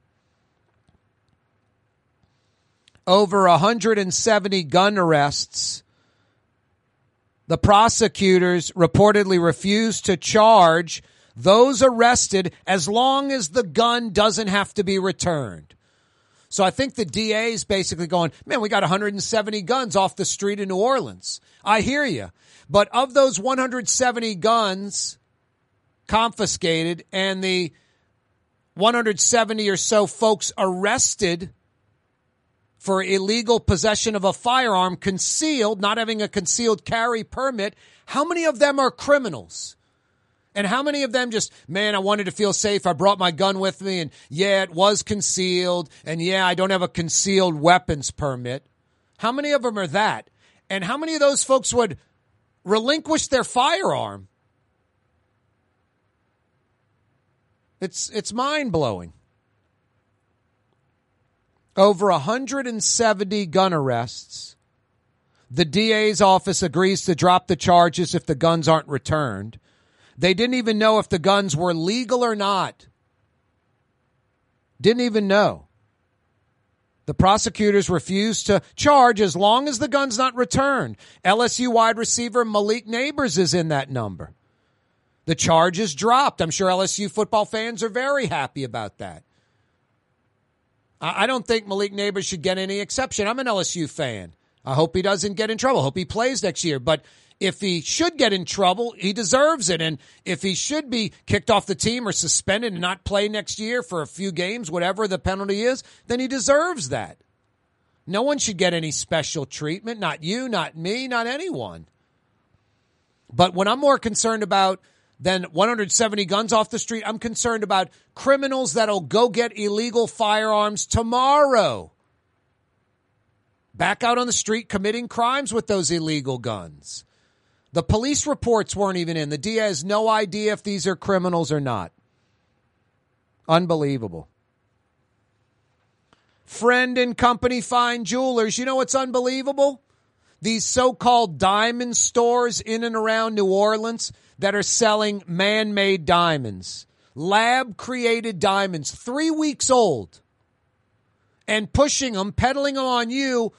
Over 170 gun arrests. The prosecutors reportedly refused to charge those arrested as long as the gun doesn't have to be returned. So I think the DA is basically going, man, we got 170 guns off the street in New Orleans. I hear you. But of those 170 guns confiscated and the 170 or so folks arrested for illegal possession of a firearm concealed, not having a concealed carry permit, how many of them are criminals? And how many of them just, man, I wanted to feel safe. I brought my gun with me and yeah, it was concealed. And yeah, I don't have a concealed weapons permit. How many of them are that? And how many of those folks would relinquish their firearm? It's, it's mind blowing. Over 170 gun arrests. The DA's office agrees to drop the charges if the guns aren't returned. They didn't even know if the guns were legal or not. Didn't even know. The prosecutors refused to charge as long as the gun's not returned. LSU wide receiver Malik Nabers is in that number. The charge is dropped. I'm sure LSU football fans are very happy about that. I don't think Malik Nabers should get any exception. I'm an LSU fan. I hope he doesn't get in trouble. Hope he plays next year. But if he should get in trouble, he deserves it. And if he should be kicked off the team or suspended and not play next year for a few games, whatever the penalty is, then he deserves that. No one should get any special treatment. Not you, not me, not anyone. But what I'm more concerned about than 170 guns off the street, I'm concerned about criminals that'll go get illegal firearms tomorrow. Back out on the street committing crimes with those illegal guns. The police reports weren't even in. The DA has no idea if these are criminals or not. Unbelievable. Friend and company fine jewelers. You know what's unbelievable? These so called diamond stores in and around New Orleans that are selling man made diamonds, lab created diamonds, three weeks old, and pushing them, peddling them on you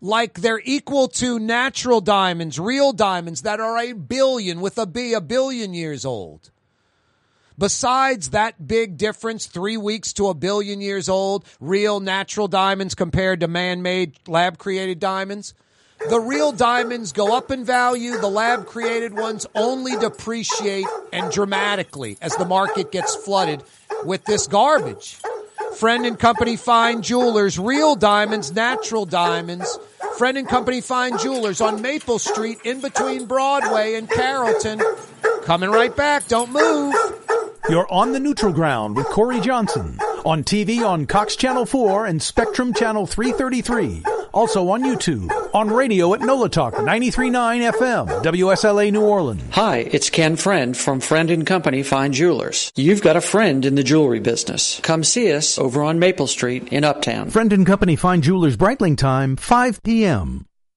like they're equal to natural diamonds, real diamonds that are a billion with a B, a billion years old. Besides that big difference, three weeks to a billion years old, real natural diamonds compared to man made lab created diamonds, the real diamonds go up in value. The lab created ones only depreciate and dramatically as the market gets flooded with this garbage. Friend and company fine jewelers, real diamonds, natural diamonds Friend and Company Fine Jewelers on Maple Street in between Broadway and Carrollton. Coming right back. Don't move. You're on the neutral ground with Kaare Johnson. On TV on Cox Channel 4 and Spectrum Channel 333. Also on YouTube. On radio at NOLA Talk 93.9 FM, WSLA New Orleans. Hi, it's Ken Friend from Friend and Company Fine Jewelers. You've got a friend in the jewelry business. Come see us over on Maple Street in Uptown. Friend and Company Fine Jewelers Breitling time, 5 p.m.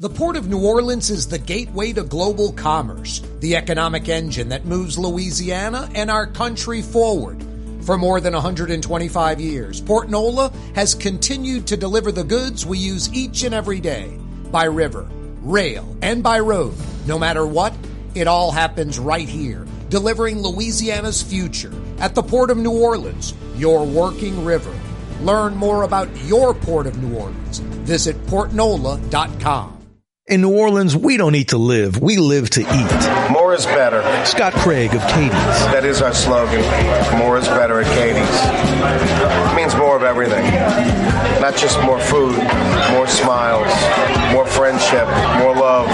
The Port of New Orleans is the gateway to global commerce, the economic engine that moves Louisiana and our country forward. For more than 125 years, Port Nola has continued to deliver the goods we use each and every day by river, rail, and by road. No matter what, it all happens right here, delivering Louisiana's future at the Port of New Orleans, your working river. Learn more about your Port of New Orleans. Visit portnola.com. In New Orleans, we don't eat to live, we live to eat. More is better. Scott Craig of Katie's. That is our slogan. More is better at Katie's. It means more of everything. Not just more food, more smiles, more friendship, more love,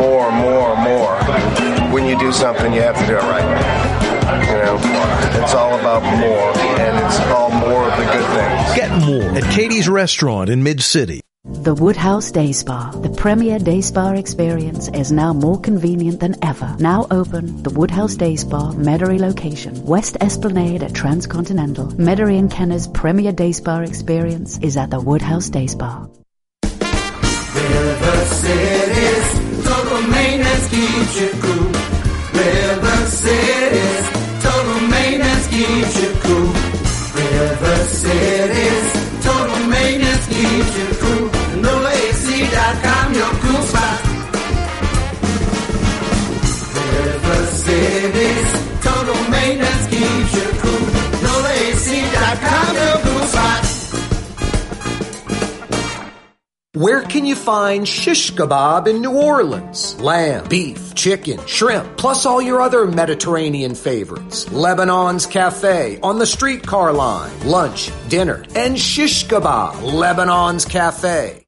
more, more, more. When you do something, you have to do it right. You know, it's all about more, and it's all more of the good things. Get more at Katie's Restaurant in Mid City. The Woodhouse Day Spa, the premier day spa experience, is now more convenient than ever. Now open, the Woodhouse Day Spa, Metairie location, West Esplanade at Transcontinental. Metairie and Kenner's premier day spa experience is at the Woodhouse Day Spa. River City's total maintenance keeps you cool. River City's total maintenance keeps you cool. Cool spot. River City's total maintenance keeps you cool. NolaAC.com, your cool spot. Where can you find shish kebab in New Orleans? Lamb, beef, chicken, shrimp, plus all your other Mediterranean favorites. Lebanon's Cafe on the streetcar line. Lunch, dinner, and shish kebab. Lebanon's Cafe.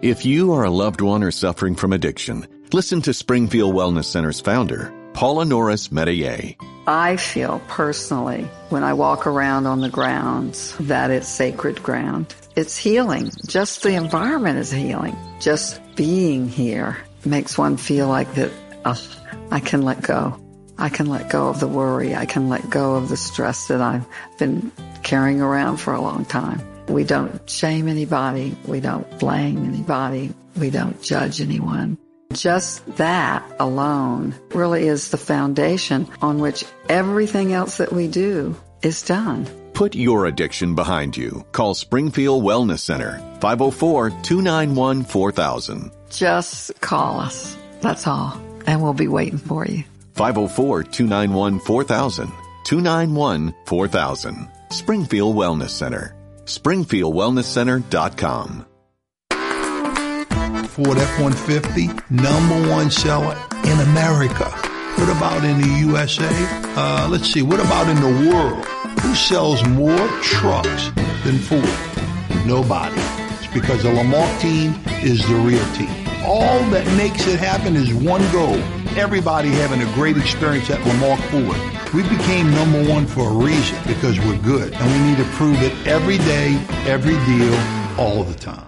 If you are a loved one or suffering from addiction, listen to Springfield Wellness Center's founder, Paula Norris Metayer. I feel personally when I walk around on the grounds that it's sacred ground. It's healing. Just the environment is healing. Just being here makes one feel like that, oh, I can let go. I can let go of the worry. I can let go of the stress that I've been carrying around for a long time. We don't shame anybody. We don't blame anybody. We don't judge anyone. Just that alone really is the foundation on which everything else that we do is done. Put your addiction behind you. Call Springfield Wellness Center, 504 291 4000. Just call us. That's all. And we'll be waiting for you. 504 291 4000. 291 4000. Springfield Wellness Center. SpringfieldWellnessCenter.com. Ford F-150, number one seller in America. What about in the USA? Uh, let's see, what about in the world? Who sells more trucks than Ford? Nobody. It's because the Lamarque team is the real team. All that makes it happen is one goal. Everybody having a great experience at Lamarque Ford. We became number one for a reason because we're good and we need to prove it every day, every deal, all the time.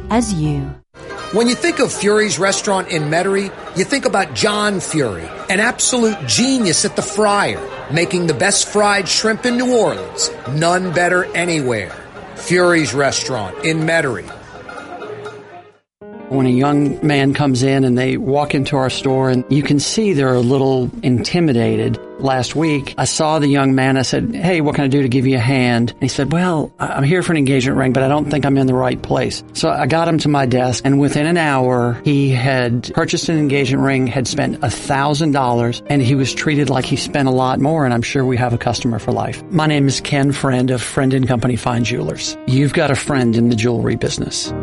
as you. When you think of Fury's restaurant in Metairie, you think about John Fury, an absolute genius at the fryer, making the best fried shrimp in New Orleans. None better anywhere. Fury's restaurant in Metairie. When a young man comes in and they walk into our store and you can see they're a little intimidated. Last week, I saw the young man. I said, Hey, what can I do to give you a hand? And he said, Well, I'm here for an engagement ring, but I don't think I'm in the right place. So I got him to my desk and within an hour, he had purchased an engagement ring, had spent a thousand dollars and he was treated like he spent a lot more. And I'm sure we have a customer for life. My name is Ken Friend of Friend and Company Fine Jewelers. You've got a friend in the jewelry business.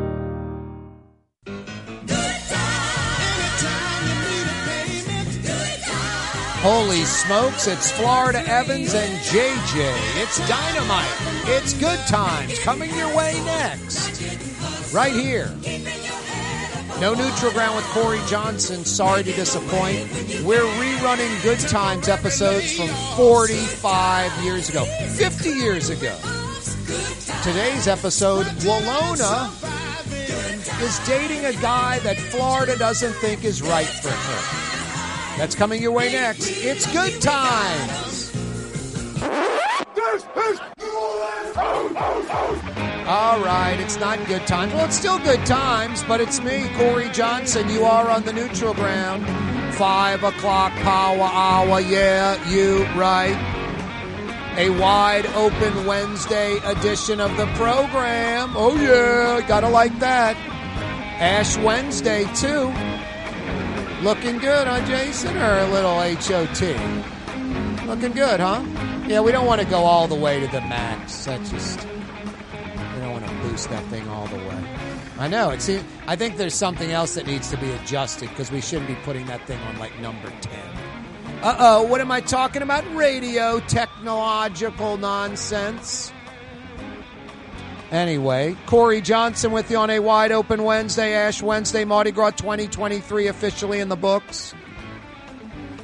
Holy smokes, it's Florida Evans and JJ. It's dynamite. It's good times coming your way next. Right here. No neutral ground with Kaare Johnson. Sorry to disappoint. We're rerunning Good Times episodes from 45 years ago, 50 years ago. Today's episode, Willona is dating a guy that Florida doesn't think is right for her. That's coming your way next. It's Good Times. All right, it's not good times. Well, it's still good times, but it's me, Kaare Johnson. You are on the neutral ground. Five o'clock power hour. Yeah, you right. A wide open Wednesday edition of the program. Oh, yeah, gotta like that. Ash Wednesday, too. Looking good, huh, Jason? Or a little HOT? Looking good, huh? Yeah, we don't want to go all the way to the max. That just we don't want to boost that thing all the way. I know. It seems, I think there's something else that needs to be adjusted because we shouldn't be putting that thing on like number ten. Uh oh, what am I talking about? Radio technological nonsense. Anyway, Kaare Johnson with you on a wide open Wednesday, Ash Wednesday, Mardi Gras 2023 officially in the books.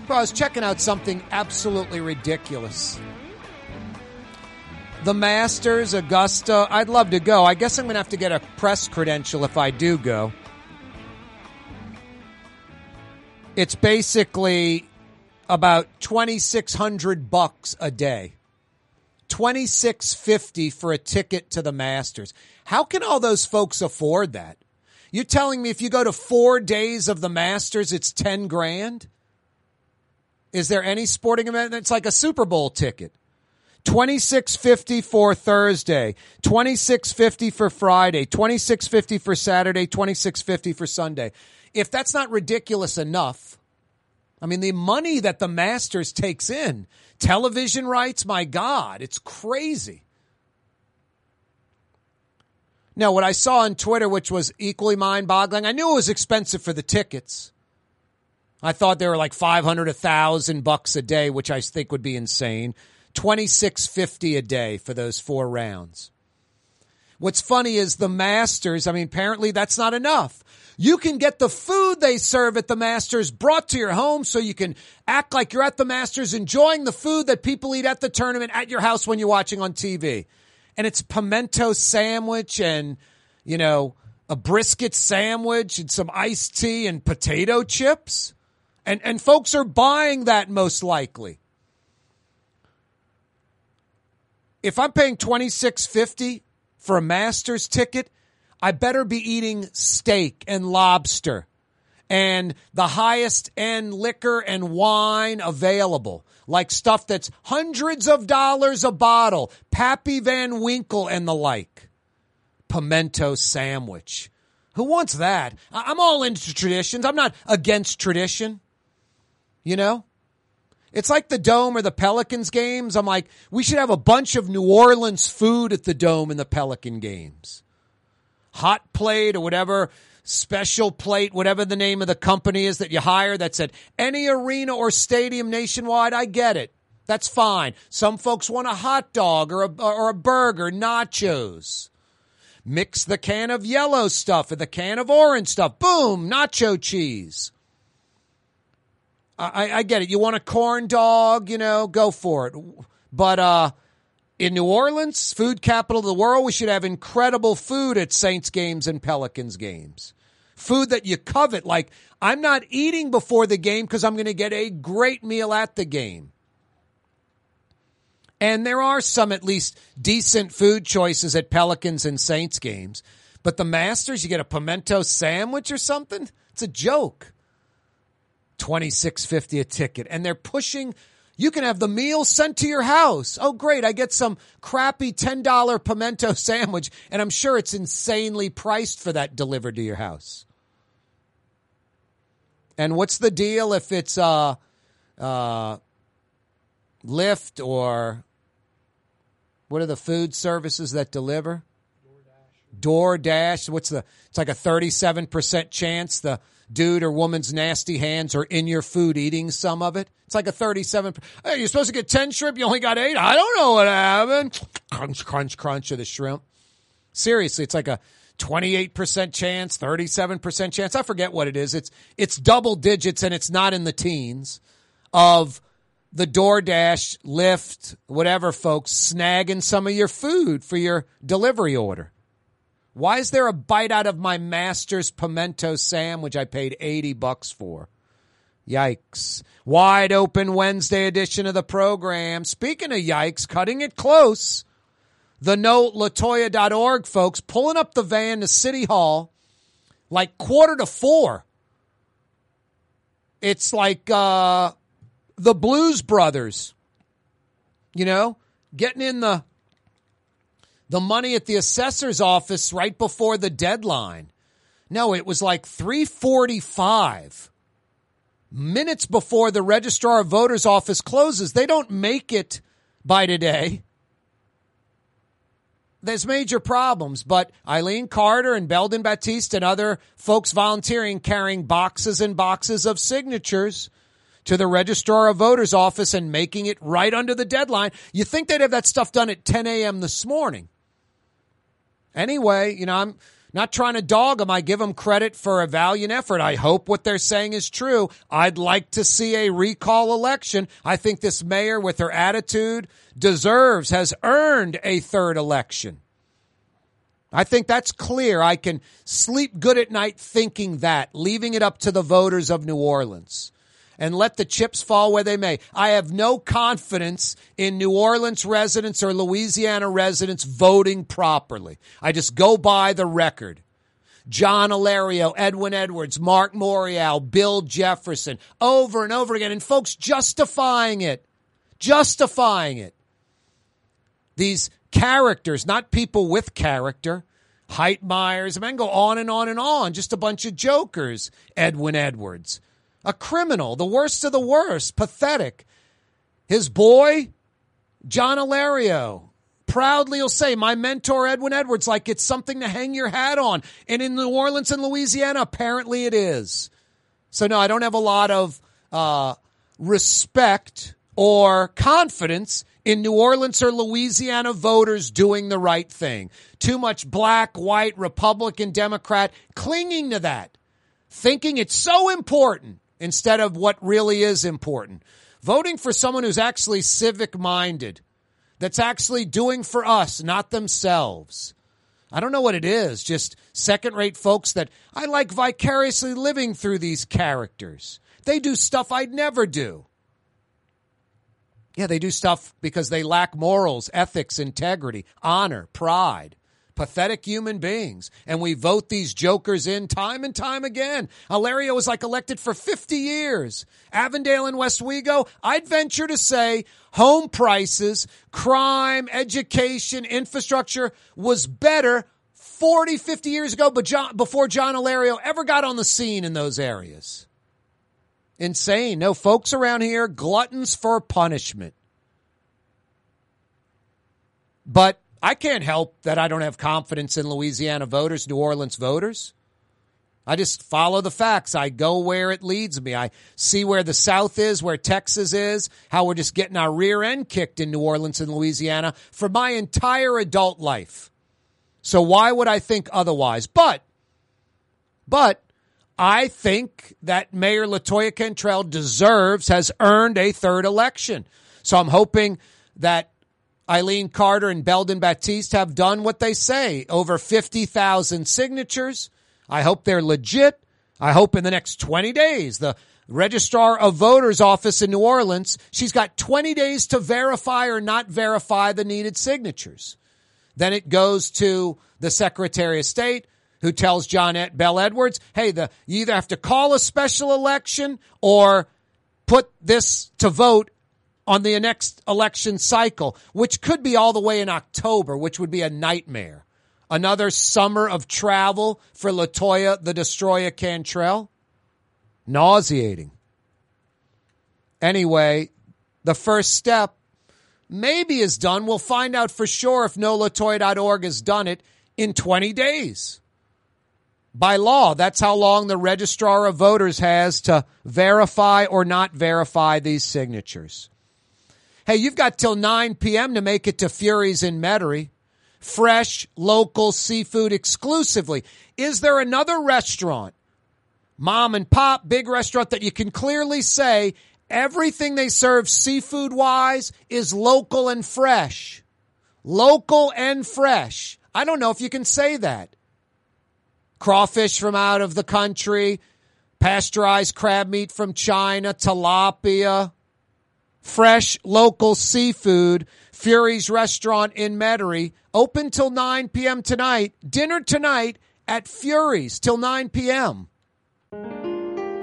Well, I was checking out something absolutely ridiculous. The Masters, Augusta. I'd love to go. I guess I'm going to have to get a press credential if I do go. It's basically about 2600 bucks a day. 2650 for a ticket to the Masters. How can all those folks afford that? You're telling me if you go to 4 days of the Masters it's 10 grand? Is there any sporting event that's like a Super Bowl ticket? 2650 for Thursday, 2650 for Friday, 2650 for Saturday, 2650 for Sunday. If that's not ridiculous enough, I mean the money that the Masters takes in, television rights, my god, it's crazy. Now, what I saw on Twitter, which was equally mind boggling, I knew it was expensive for the tickets. I thought they were like 500, 1000 bucks a day, which I think would be insane. 2650 a day for those four rounds. What's funny is the Masters, I mean, apparently that's not enough. You can get the food they serve at the Masters brought to your home so you can act like you're at the Masters enjoying the food that people eat at the tournament at your house when you're watching on TV. And it's pimento sandwich and, you know, a brisket sandwich and some iced tea and potato chips. And, and folks are buying that most likely. If I'm paying twenty six fifty for a Masters ticket, I better be eating steak and lobster and the highest end liquor and wine available, like stuff that's hundreds of dollars a bottle, Pappy Van Winkle and the like. Pimento sandwich. Who wants that? I'm all into traditions. I'm not against tradition. You know? It's like the Dome or the Pelicans games. I'm like, we should have a bunch of New Orleans food at the Dome and the Pelican games. Hot plate or whatever, special plate, whatever the name of the company is that you hire that's at any arena or stadium nationwide. I get it. That's fine. Some folks want a hot dog or a, or a burger, nachos. Mix the can of yellow stuff with the can of orange stuff. Boom, nacho cheese. I, I get it. You want a corn dog, you know, go for it. But uh, in New Orleans, food capital of the world, we should have incredible food at Saints games and Pelicans games. food that you covet. Like, I'm not eating before the game because I'm going to get a great meal at the game. And there are some at least decent food choices at Pelicans and Saints games. But the Masters, you get a pimento sandwich or something? It's a joke. Twenty six fifty a ticket. And they're pushing you can have the meal sent to your house. Oh, great. I get some crappy $10 pimento *laughs* sandwich, and I'm sure it's insanely priced for that delivered to your house. And what's the deal if it's uh, uh, Lyft or what are the food services that deliver? DoorDash. DoorDash. What's the? It's like a thirty-seven percent chance the dude or woman's nasty hands are in your food eating some of it. It's like a thirty-seven. Hey, you're supposed to get ten shrimp. You only got eight. I don't know what happened. Crunch, crunch, crunch of the shrimp. Seriously, it's like a twenty-eight percent chance, thirty-seven percent chance. I forget what it is. It's it's double digits and it's not in the teens of the DoorDash, Lyft, whatever folks snagging some of your food for your delivery order. Why is there a bite out of my master's pimento sandwich I paid 80 bucks for? Yikes. Wide open Wednesday edition of the program. Speaking of yikes, cutting it close. The nolatoya.org folks pulling up the van to City Hall like quarter to four. It's like uh, the Blues Brothers, you know, getting in the the money at the assessor's office right before the deadline. No, it was like 345 minutes before the registrar of voters office closes. They don't make it by today. There's major problems, but Eileen Carter and Belden Batiste and other folks volunteering carrying boxes and boxes of signatures to the registrar of voters office and making it right under the deadline. You think they'd have that stuff done at 10 a.m. this morning. Anyway, you know, I'm not trying to dog them. I give them credit for a valiant effort. I hope what they're saying is true. I'd like to see a recall election. I think this mayor, with her attitude, deserves, has earned a third election. I think that's clear. I can sleep good at night thinking that, leaving it up to the voters of New Orleans and let the chips fall where they may. I have no confidence in New Orleans residents or Louisiana residents voting properly. I just go by the record. John Alario, Edwin Edwards, Mark Morial, Bill Jefferson, over and over again, and folks justifying it, justifying it. These characters, not people with character. Heitmeyers, I mean, go on and on and on. Just a bunch of jokers. Edwin Edwards a criminal, the worst of the worst, pathetic. His boy, John Alario, proudly will say, My mentor, Edwin Edwards, like it's something to hang your hat on. And in New Orleans and Louisiana, apparently it is. So, no, I don't have a lot of uh, respect or confidence in New Orleans or Louisiana voters doing the right thing. Too much black, white, Republican, Democrat clinging to that, thinking it's so important instead of what really is important. Voting for someone who's actually civic minded, that's actually doing for us, not themselves. I don't know what it is, just second rate folks that I like vicariously living through these characters. They do stuff I'd never do. Yeah, they do stuff because they lack morals, ethics, integrity, honor, pride pathetic human beings. And we vote these jokers in time and time again. Alario was like elected for 50 years. Avondale and Westwego, I'd venture to say home prices, crime, education, infrastructure was better 40, 50 years ago before John Alario ever got on the scene in those areas. Insane. No, folks around here, gluttons for punishment. But I can't help that I don't have confidence in Louisiana voters, New Orleans voters. I just follow the facts. I go where it leads me. I see where the South is, where Texas is, how we're just getting our rear end kicked in New Orleans and Louisiana for my entire adult life. So why would I think otherwise? But, but I think that Mayor Latoya Cantrell deserves, has earned a third election. So I'm hoping that Eileen Carter and Belden Batiste have done what they say over 50,000 signatures. I hope they're legit. I hope in the next 20 days, the registrar of voters office in New Orleans, she's got 20 days to verify or not verify the needed signatures. Then it goes to the Secretary of State who tells John Bell Edwards, hey, the, you either have to call a special election or put this to vote on the next election cycle, which could be all the way in October, which would be a nightmare. Another summer of travel for Latoya the Destroyer Cantrell. Nauseating. Anyway, the first step maybe is done. We'll find out for sure if nolatoya.org has done it in 20 days. By law, that's how long the registrar of voters has to verify or not verify these signatures. Hey, you've got till 9 p.m. to make it to Fury's in Metairie. Fresh, local seafood exclusively. Is there another restaurant, mom and pop, big restaurant that you can clearly say everything they serve seafood wise is local and fresh? Local and fresh. I don't know if you can say that. Crawfish from out of the country, pasteurized crab meat from China, tilapia, fresh local seafood. Fury's restaurant in Metairie, open till 9 p.m. tonight. Dinner tonight at Fury's till 9 p.m.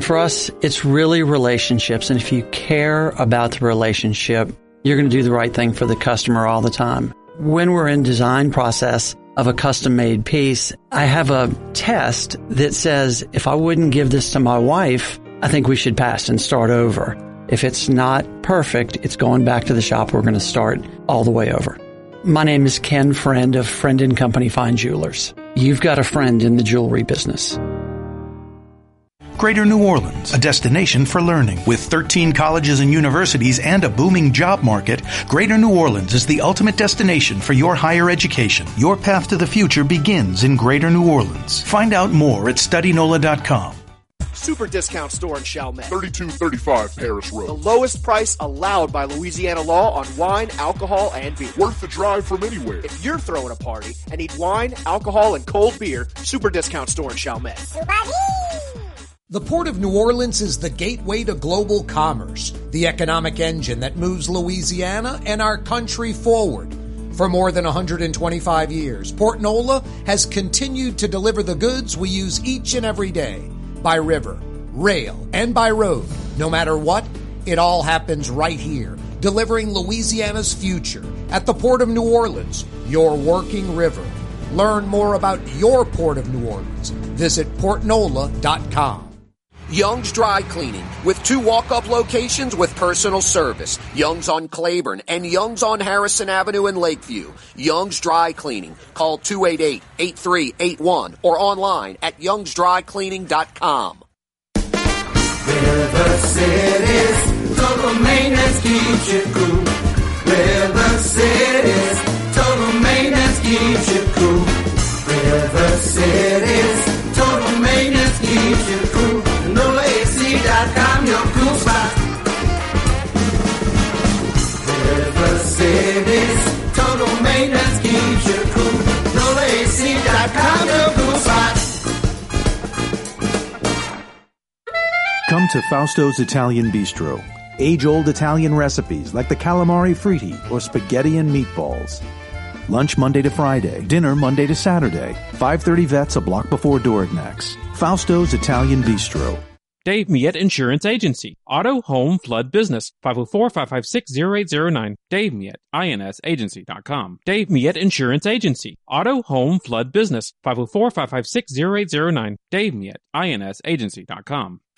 For us, it's really relationships. And if you care about the relationship, you're going to do the right thing for the customer all the time. When we're in design process of a custom made piece, I have a test that says if I wouldn't give this to my wife, I think we should pass and start over. If it's not perfect, it's going back to the shop. We're going to start all the way over. My name is Ken Friend of Friend and Company Fine Jewelers. You've got a friend in the jewelry business. Greater New Orleans, a destination for learning. With 13 colleges and universities and a booming job market, Greater New Orleans is the ultimate destination for your higher education. Your path to the future begins in Greater New Orleans. Find out more at studynola.com. Super discount store in Chalmette. 3235 Paris Road. The lowest price allowed by Louisiana law on wine, alcohol, and beer. Worth the drive from anywhere. If you're throwing a party and need wine, alcohol, and cold beer, Super discount store in Chalmette. The Port of New Orleans is the gateway to global commerce, the economic engine that moves Louisiana and our country forward. For more than 125 years, Port Nola has continued to deliver the goods we use each and every day by river, rail, and by road. No matter what, it all happens right here, delivering Louisiana's future at the Port of New Orleans, your working river. Learn more about your Port of New Orleans. Visit portnola.com. Young's Dry Cleaning with two walk-up locations with personal service. Young's on Claiborne and Young's on Harrison Avenue in Lakeview. Young's Dry Cleaning. Call 288-8381 or online at youngsdrycleaning.com. River City's total maintenance keeps you cool. River City's total maintenance keeps you cool. River City's total maintenance keeps you cool. Come to Fausto's Italian Bistro. Age old Italian recipes like the calamari fritti or spaghetti and meatballs. Lunch Monday to Friday, dinner Monday to Saturday. 530 vets a block before Dorignac's. Fausto's Italian Bistro. Dave Miet Insurance Agency. Auto, home, flood business. 504-556-0809. Dave Miet, insagency.com. Dave Miet Insurance Agency. Auto, home, flood business. 504-556-0809. Dave Miet, insagency.com.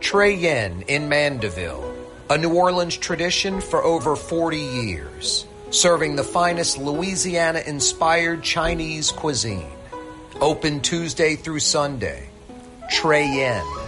Trey Yuen in Mandeville, a New Orleans tradition for over 40 years, serving the finest Louisiana inspired Chinese cuisine. Open Tuesday through Sunday. Trey Yuen.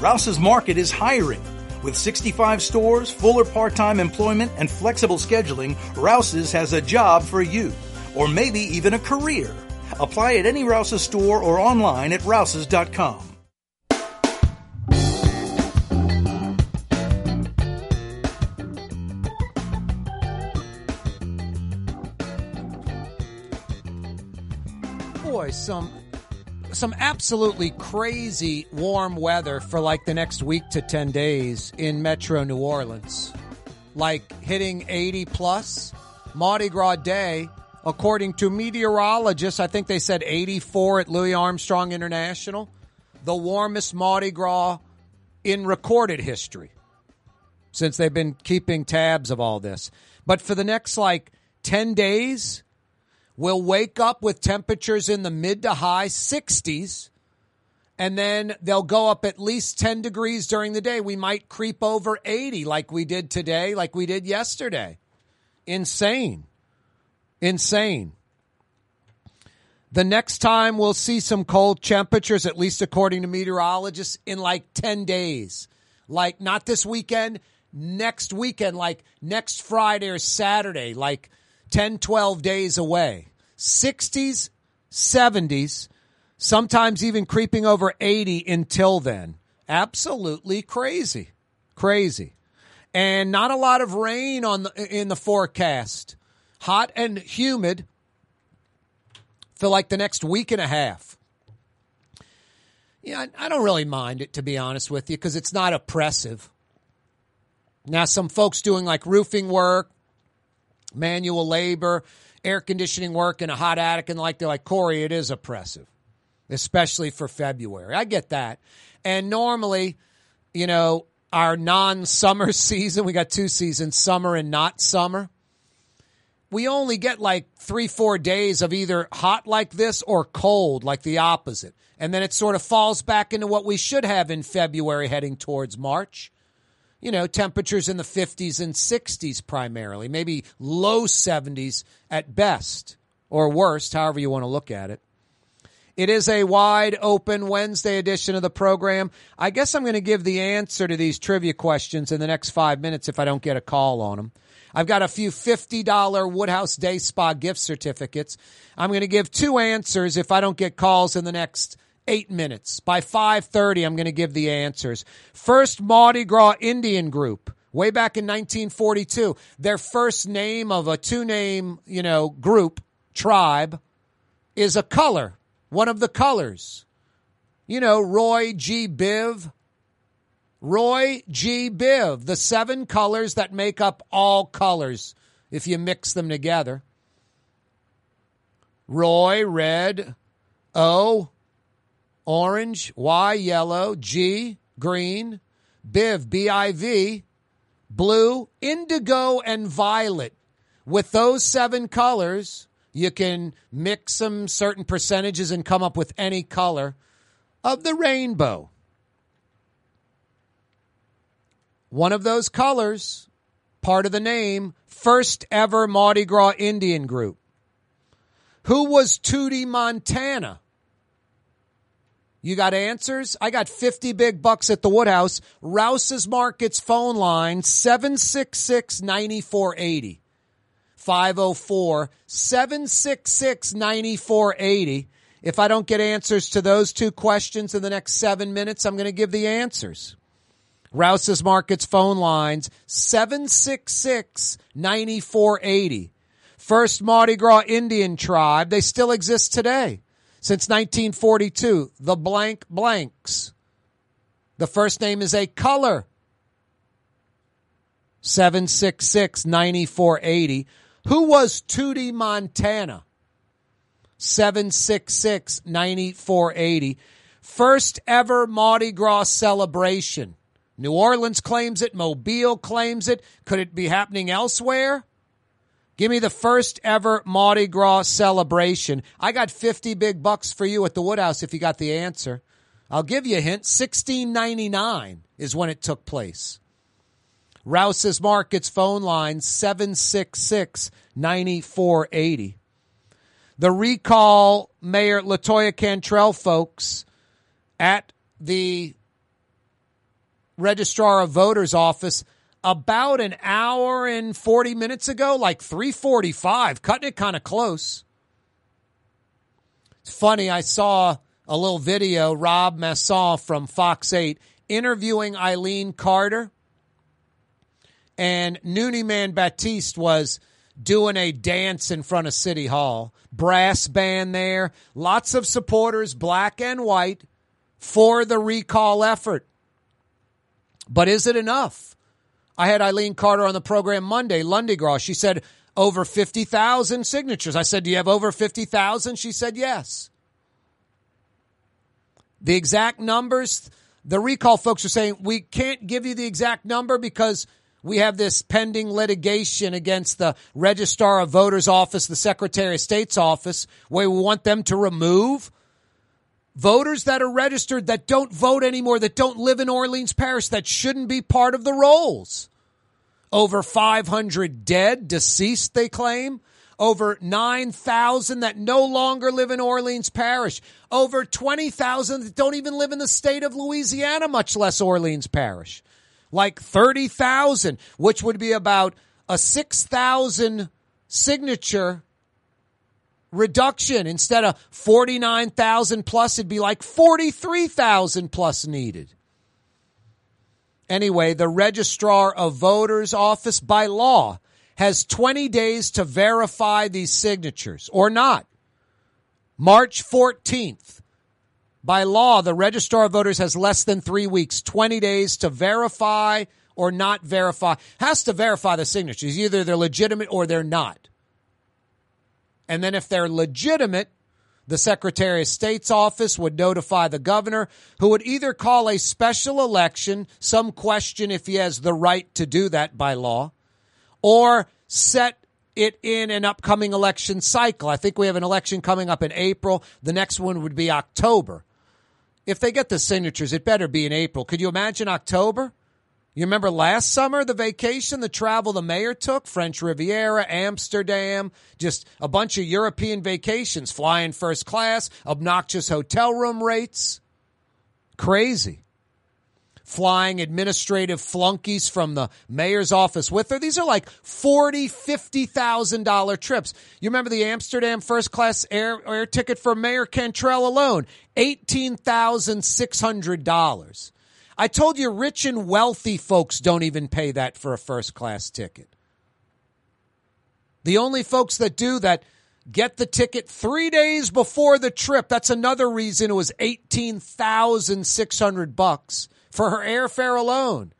Rouse's Market is hiring. With 65 stores, fuller part time employment, and flexible scheduling, Rouse's has a job for you, or maybe even a career. Apply at any Rouse's store or online at rouses.com. Boy, some some absolutely crazy warm weather for like the next week to 10 days in Metro New Orleans. Like hitting 80 plus. Mardi Gras Day, according to meteorologists, I think they said 84 at Louis Armstrong International, the warmest Mardi Gras in recorded history since they've been keeping tabs of all this. But for the next like 10 days, we'll wake up with temperatures in the mid to high 60s and then they'll go up at least 10 degrees during the day. We might creep over 80 like we did today, like we did yesterday. Insane. Insane. The next time we'll see some cold temperatures, at least according to meteorologists, in like 10 days. Like not this weekend, next weekend, like next Friday or Saturday, like 10, 12 days away. 60s, 70s, sometimes even creeping over 80 until then. Absolutely crazy. Crazy. And not a lot of rain on the, in the forecast. Hot and humid for like the next week and a half. Yeah, I, don't really mind it to be honest with you because it's not oppressive. Now, some folks doing like roofing work, manual labor, air conditioning work in a hot attic and like they're like Kaare, it is oppressive, especially for February. I get that. And normally, you know, our non-summer *laughs* season, we got two seasons, summer and not summer. We only get like three, four days of either hot like this or cold like the opposite. And then it sort of falls back into what we should have in February heading towards March you know, temperatures in the 50s and 60s primarily, maybe low 70s at best, or worst, however you want to look at it. It is a wide open Wednesday edition of the program. I guess I'm going to give the answer to these trivia questions in the next five minutes if I don't get a call on them. I've got a few $50 Woodhouse Day Spa gift certificates. I'm going to give two answers if I don't get calls in the next eight minutes. By 5.30, I'm going to give the answers. First Mardi Gras Indian group, way back in 1942. Their first name of a two-name, you know, group, tribe, is a color, one of the colors. You know, Roy G. Biv. Roy G. Biv, the seven colors that make up all colors if you mix them together. Roy, red. O, orange, Y, yellow, G, green, BIV, B I V, blue, indigo, and violet. With those seven colors, you can mix some certain percentages and come up with any color of the rainbow. One of those colors, part of the name, first ever Mardi Gras Indian group. Who was Tootie Montana? You got answers? I got 50 big bucks at the Woodhouse. Rouse's Markets phone line 766 9480. 504 766 9480. If I don't get answers to those two questions in the next seven minutes, I'm going to give the answers. Rouse's Markets phone lines 766 9480. First Mardi Gras Indian tribe. They still exist today since 1942, the blank blanks. The first name is a color. 766 9480. Who was Tootie Montana? 766 9480. First ever Mardi Gras celebration. New Orleans claims it, Mobile claims it. Could it be happening elsewhere? Give me the first ever Mardi Gras celebration. I got 50 big bucks for you at the Woodhouse if you got the answer. I'll give you a hint. 1699 is when it took place. Rouse's Markets phone line 766 9480. The recall Mayor Latoya Cantrell folks at the Registrar of Voters office about an hour and 40 minutes ago, like 345, cutting it kind of close. It's funny, I saw a little video, Rob Masson from Fox 8 interviewing Eileen Carter. And Noonie Man Batiste was doing a dance in front of City Hall. Brass band there, lots of supporters, black and white, for the recall effort. But is it enough? I had Eileen Carter on the program Monday, Lundi Gras. She said over 50,000 signatures. I said, Do you have over 50,000? She said, Yes. The exact numbers, the recall folks are saying we can't give you the exact number because we have this pending litigation against the Registrar of Voters Office, the Secretary of State's office, where we want them to remove voters that are registered that don't vote anymore, that don't live in Orleans Parish, that shouldn't be part of the rolls. Over 500 dead, deceased, they claim. Over 9,000 that no longer live in Orleans Parish. Over 20,000 that don't even live in the state of Louisiana, much less Orleans Parish. Like 30,000, which would be about a 6,000 signature reduction. Instead of 49,000 plus, it'd be like 43,000 plus needed. Anyway, the registrar of voters office by law has 20 days to verify these signatures or not. March 14th. By law, the registrar of voters has less than three weeks, 20 days to verify or not verify. Has to verify the signatures. Either they're legitimate or they're not. And then if they're legitimate, the Secretary of State's office would notify the governor, who would either call a special election, some question if he has the right to do that by law, or set it in an upcoming election cycle. I think we have an election coming up in April. The next one would be October. If they get the signatures, it better be in April. Could you imagine October? You remember last summer, the vacation, the travel the mayor took? French Riviera, Amsterdam, just a bunch of European vacations, flying first class, obnoxious hotel room rates. Crazy. Flying administrative flunkies from the mayor's office with her. These are like forty, fifty thousand dollar trips. You remember the Amsterdam first class air, air ticket for Mayor Cantrell alone? Eighteen thousand six hundred dollars. I told you rich and wealthy folks don't even pay that for a first class ticket. The only folks that do that get the ticket three days before the trip. That's another reason it was eighteen thousand six hundred bucks for her airfare alone.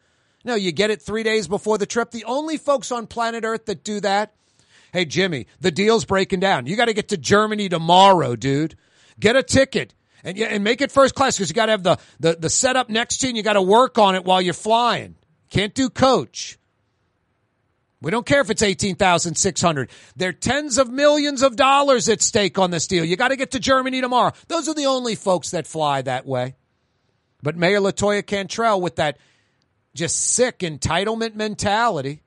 No, you get it three days before the trip. The only folks on planet Earth that do that. Hey Jimmy, the deal's breaking down. You got to get to Germany tomorrow, dude. Get a ticket and yeah, and make it first class because you got to have the, the the setup next to you and you got to work on it while you're flying. Can't do coach. We don't care if it's eighteen thousand six hundred. There are tens of millions of dollars at stake on this deal. You got to get to Germany tomorrow. Those are the only folks that fly that way. But Mayor Latoya Cantrell with that just sick entitlement mentality.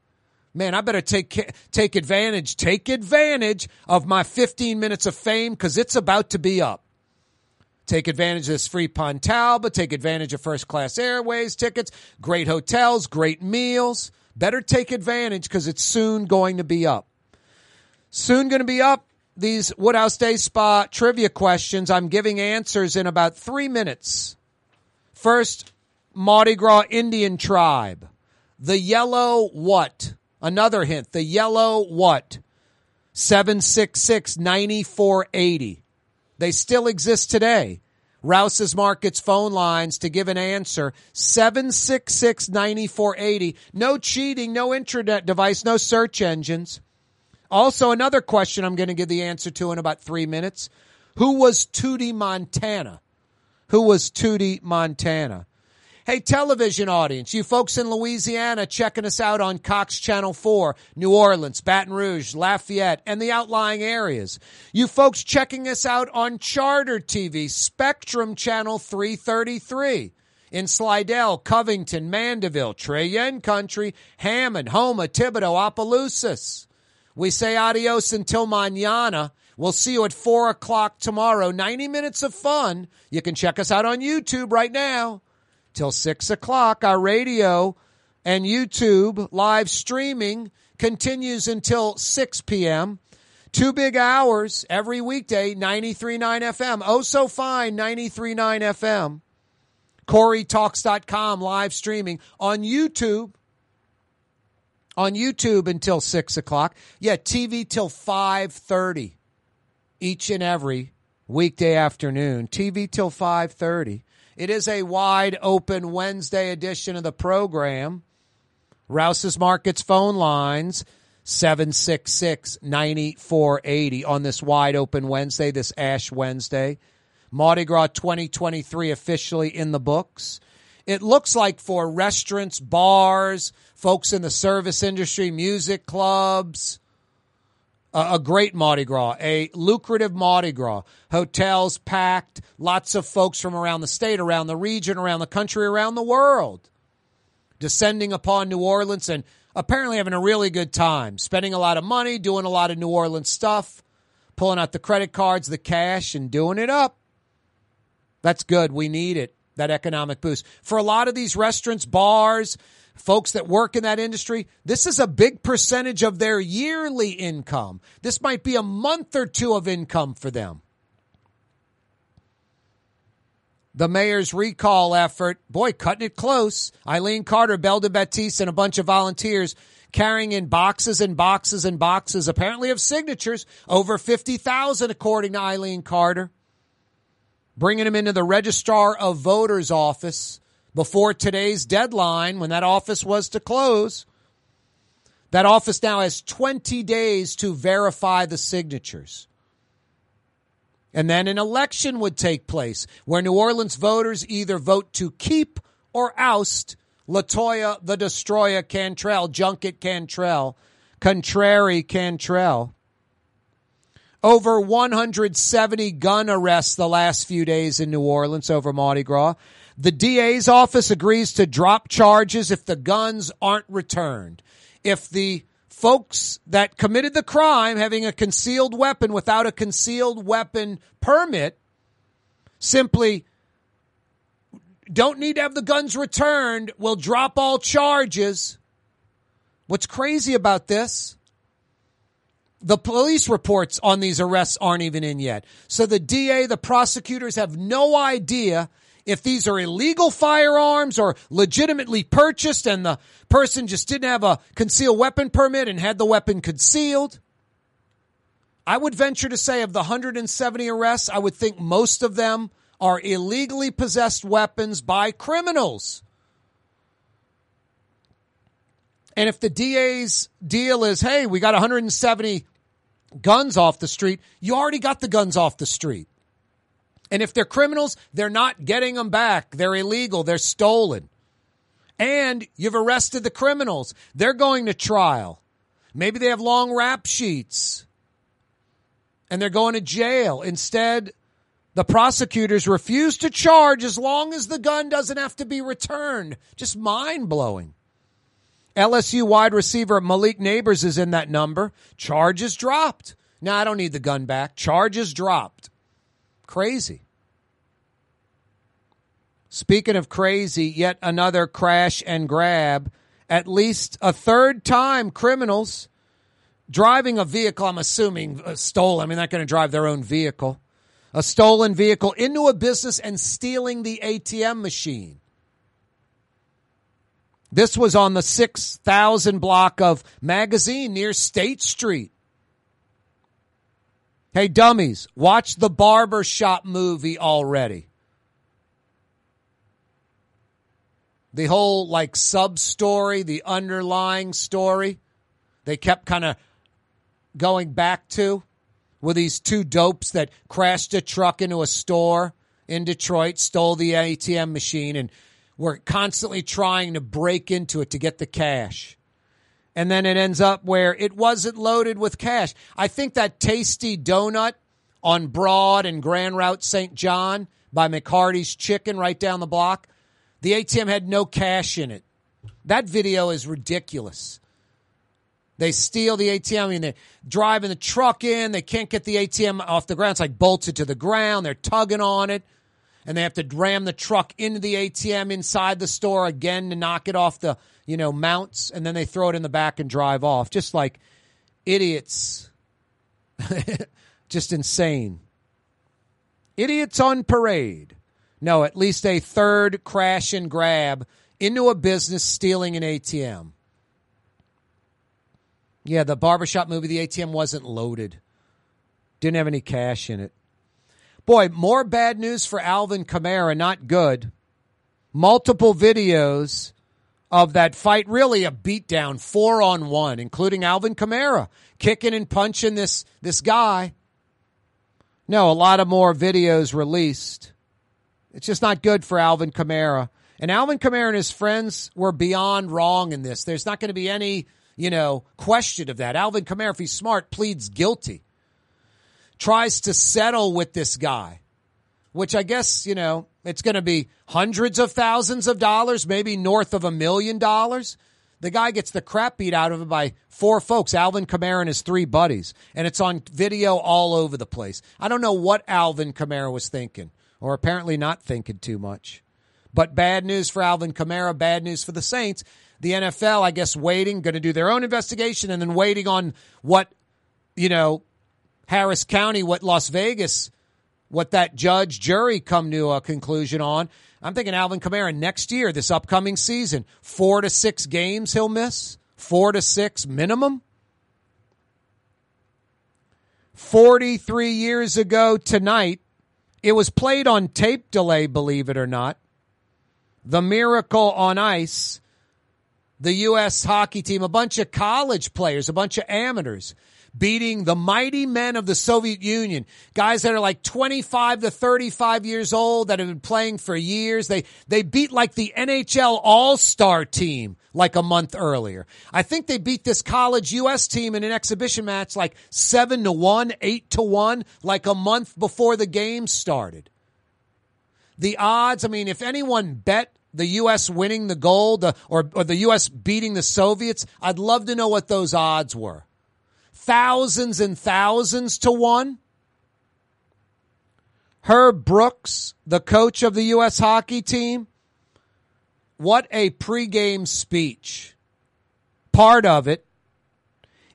Man, I better take take advantage, take advantage of my 15 minutes of fame because it's about to be up. Take advantage of this free Pontal, but Take advantage of first class airways tickets, great hotels, great meals. Better take advantage because it's soon going to be up. Soon going to be up. These Woodhouse Day Spa trivia questions. I'm giving answers in about three minutes. First, Mardi Gras Indian tribe. The yellow what? Another hint. The yellow what? 766 9480. They still exist today. Rouse's Markets phone lines to give an answer 766 9480. No cheating, no internet device, no search engines. Also, another question I'm going to give the answer to in about three minutes. Who was Tootie Montana? Who was Tootie Montana? Hey, television audience, you folks in Louisiana checking us out on Cox Channel 4, New Orleans, Baton Rouge, Lafayette, and the outlying areas. You folks checking us out on Charter TV, Spectrum Channel 333 in Slidell, Covington, Mandeville, Cheyenne Country, Hammond, Houma, Thibodaux, Opelousas. We say adios until mañana. We'll see you at 4 o'clock tomorrow. 90 minutes of fun. You can check us out on YouTube right now. Till 6 o'clock, our radio and YouTube live streaming continues until 6 p.m. Two big hours every weekday, 93.9 FM. Oh, so fine, 93.9 FM. KaareTalks.com live streaming on YouTube. On YouTube until six o'clock. Yeah, TV till five thirty each and every weekday afternoon. TV till five thirty. It is a wide open Wednesday edition of the program. Rouse's Markets phone lines 766 9480 on this wide open Wednesday, this Ash Wednesday. Mardi Gras 2023 officially in the books. It looks like for restaurants, bars, folks in the service industry, music clubs, a, great Mardi Gras, a lucrative Mardi Gras. Hotels packed, lots of folks from around the state, around the region, around the country, around the world descending upon New Orleans and apparently having a really good time, spending a lot of money, doing a lot of New Orleans stuff, pulling out the credit cards, the cash, and doing it up. That's good. We need it, that economic boost. For a lot of these restaurants, bars, folks that work in that industry, this is a big percentage of their yearly income. This might be a month or two of income for them. The mayor's recall effort, boy, cutting it close. Eileen Carter, Belden Batiste, and a bunch of volunteers carrying in boxes and boxes and boxes, apparently of signatures, over 50,000 according to Eileen Carter bringing them into the registrar of voters office before today's deadline when that office was to close. That office now has 20 days to verify the signatures. And then an election would take place where New Orleans voters either vote to keep or oust Latoya the Destroyer Cantrell, Junket Cantrell, Contrary Cantrell. Over 170 gun arrests the last few days in New Orleans over Mardi Gras. The DA's office agrees to drop charges if the guns aren't returned. If the folks that committed the crime having a concealed weapon without a concealed weapon permit simply don't need to have the guns returned will drop all charges. What's crazy about this? The police reports on these arrests aren't even in yet. So the DA, the prosecutors have no idea if these are illegal firearms or legitimately purchased and the person just didn't have a concealed weapon permit and had the weapon concealed. I would venture to say of the 170 arrests, I would think most of them are illegally possessed weapons by criminals. And if the DA's deal is, hey, we got 170 guns off the street, you already got the guns off the street. And if they're criminals, they're not getting them back. They're illegal. They're stolen. And you've arrested the criminals. They're going to trial. Maybe they have long rap sheets and they're going to jail. Instead, the prosecutors refuse to charge as long as the gun doesn't have to be returned. Just mind blowing. LSU wide receiver Malik Nabers is in that number. Charges dropped. Now I don't need the gun back. Charges dropped. Crazy. Speaking of crazy, yet another crash and grab. At least a third time criminals driving a vehicle, I'm assuming uh, stolen. I mean, they're not going to drive their own vehicle. A stolen vehicle into a business and stealing the ATM machine. This was on the 6000 block of Magazine near State Street. Hey, dummies, watch the Barber Shop movie already. The whole like sub story, the underlying story, they kept kind of going back to with these two dopes that crashed a truck into a store in Detroit, stole the ATM machine, and were constantly trying to break into it to get the cash. And then it ends up where it wasn't loaded with cash. I think that tasty donut on Broad and Grand Route St. John by McCarty's Chicken right down the block, the ATM had no cash in it. That video is ridiculous. They steal the ATM. I mean, they're driving the truck in. They can't get the ATM off the ground. It's like bolted to the ground. They're tugging on it. And they have to ram the truck into the ATM inside the store again to knock it off the, you know, mounts. And then they throw it in the back and drive off. Just like idiots. *laughs* Just insane. Idiots on parade. No, at least a third crash and grab into a business stealing an ATM. Yeah, the barbershop movie, the ATM wasn't loaded. Didn't have any cash in it. Boy, more bad news for Alvin Kamara, not good. Multiple videos of that fight, really a beatdown, four on one, including Alvin Kamara kicking and punching this, this guy. No, a lot of more videos released. It's just not good for Alvin Kamara. And Alvin Kamara and his friends were beyond wrong in this. There's not going to be any, you know, question of that. Alvin Kamara, if he's smart, pleads guilty. Tries to settle with this guy, which I guess, you know, it's going to be hundreds of thousands of dollars, maybe north of a million dollars. The guy gets the crap beat out of him by four folks, Alvin Kamara and his three buddies. And it's on video all over the place. I don't know what Alvin Kamara was thinking, or apparently not thinking too much. But bad news for Alvin Kamara, bad news for the Saints. The NFL, I guess, waiting, going to do their own investigation and then waiting on what, you know, Harris County, what Las Vegas, what that judge jury come to a conclusion on. I'm thinking Alvin Kamara next year, this upcoming season, four to six games he'll miss, four to six minimum. 43 years ago tonight, it was played on tape delay, believe it or not. The Miracle on Ice, the U.S. hockey team, a bunch of college players, a bunch of amateurs beating the mighty men of the Soviet Union, guys that are like 25 to 35 years old that have been playing for years. They, they beat like the NHL All-Star team like a month earlier. I think they beat this college U.S. team in an exhibition match like seven to one, eight to one, like a month before the game started. The odds, I mean, if anyone bet the U.S. winning the gold uh, or, or the U.S. beating the Soviets, I'd love to know what those odds were thousands and thousands to one. Herb Brooks, the coach of the U.S. hockey team, what a pregame speech. Part of it.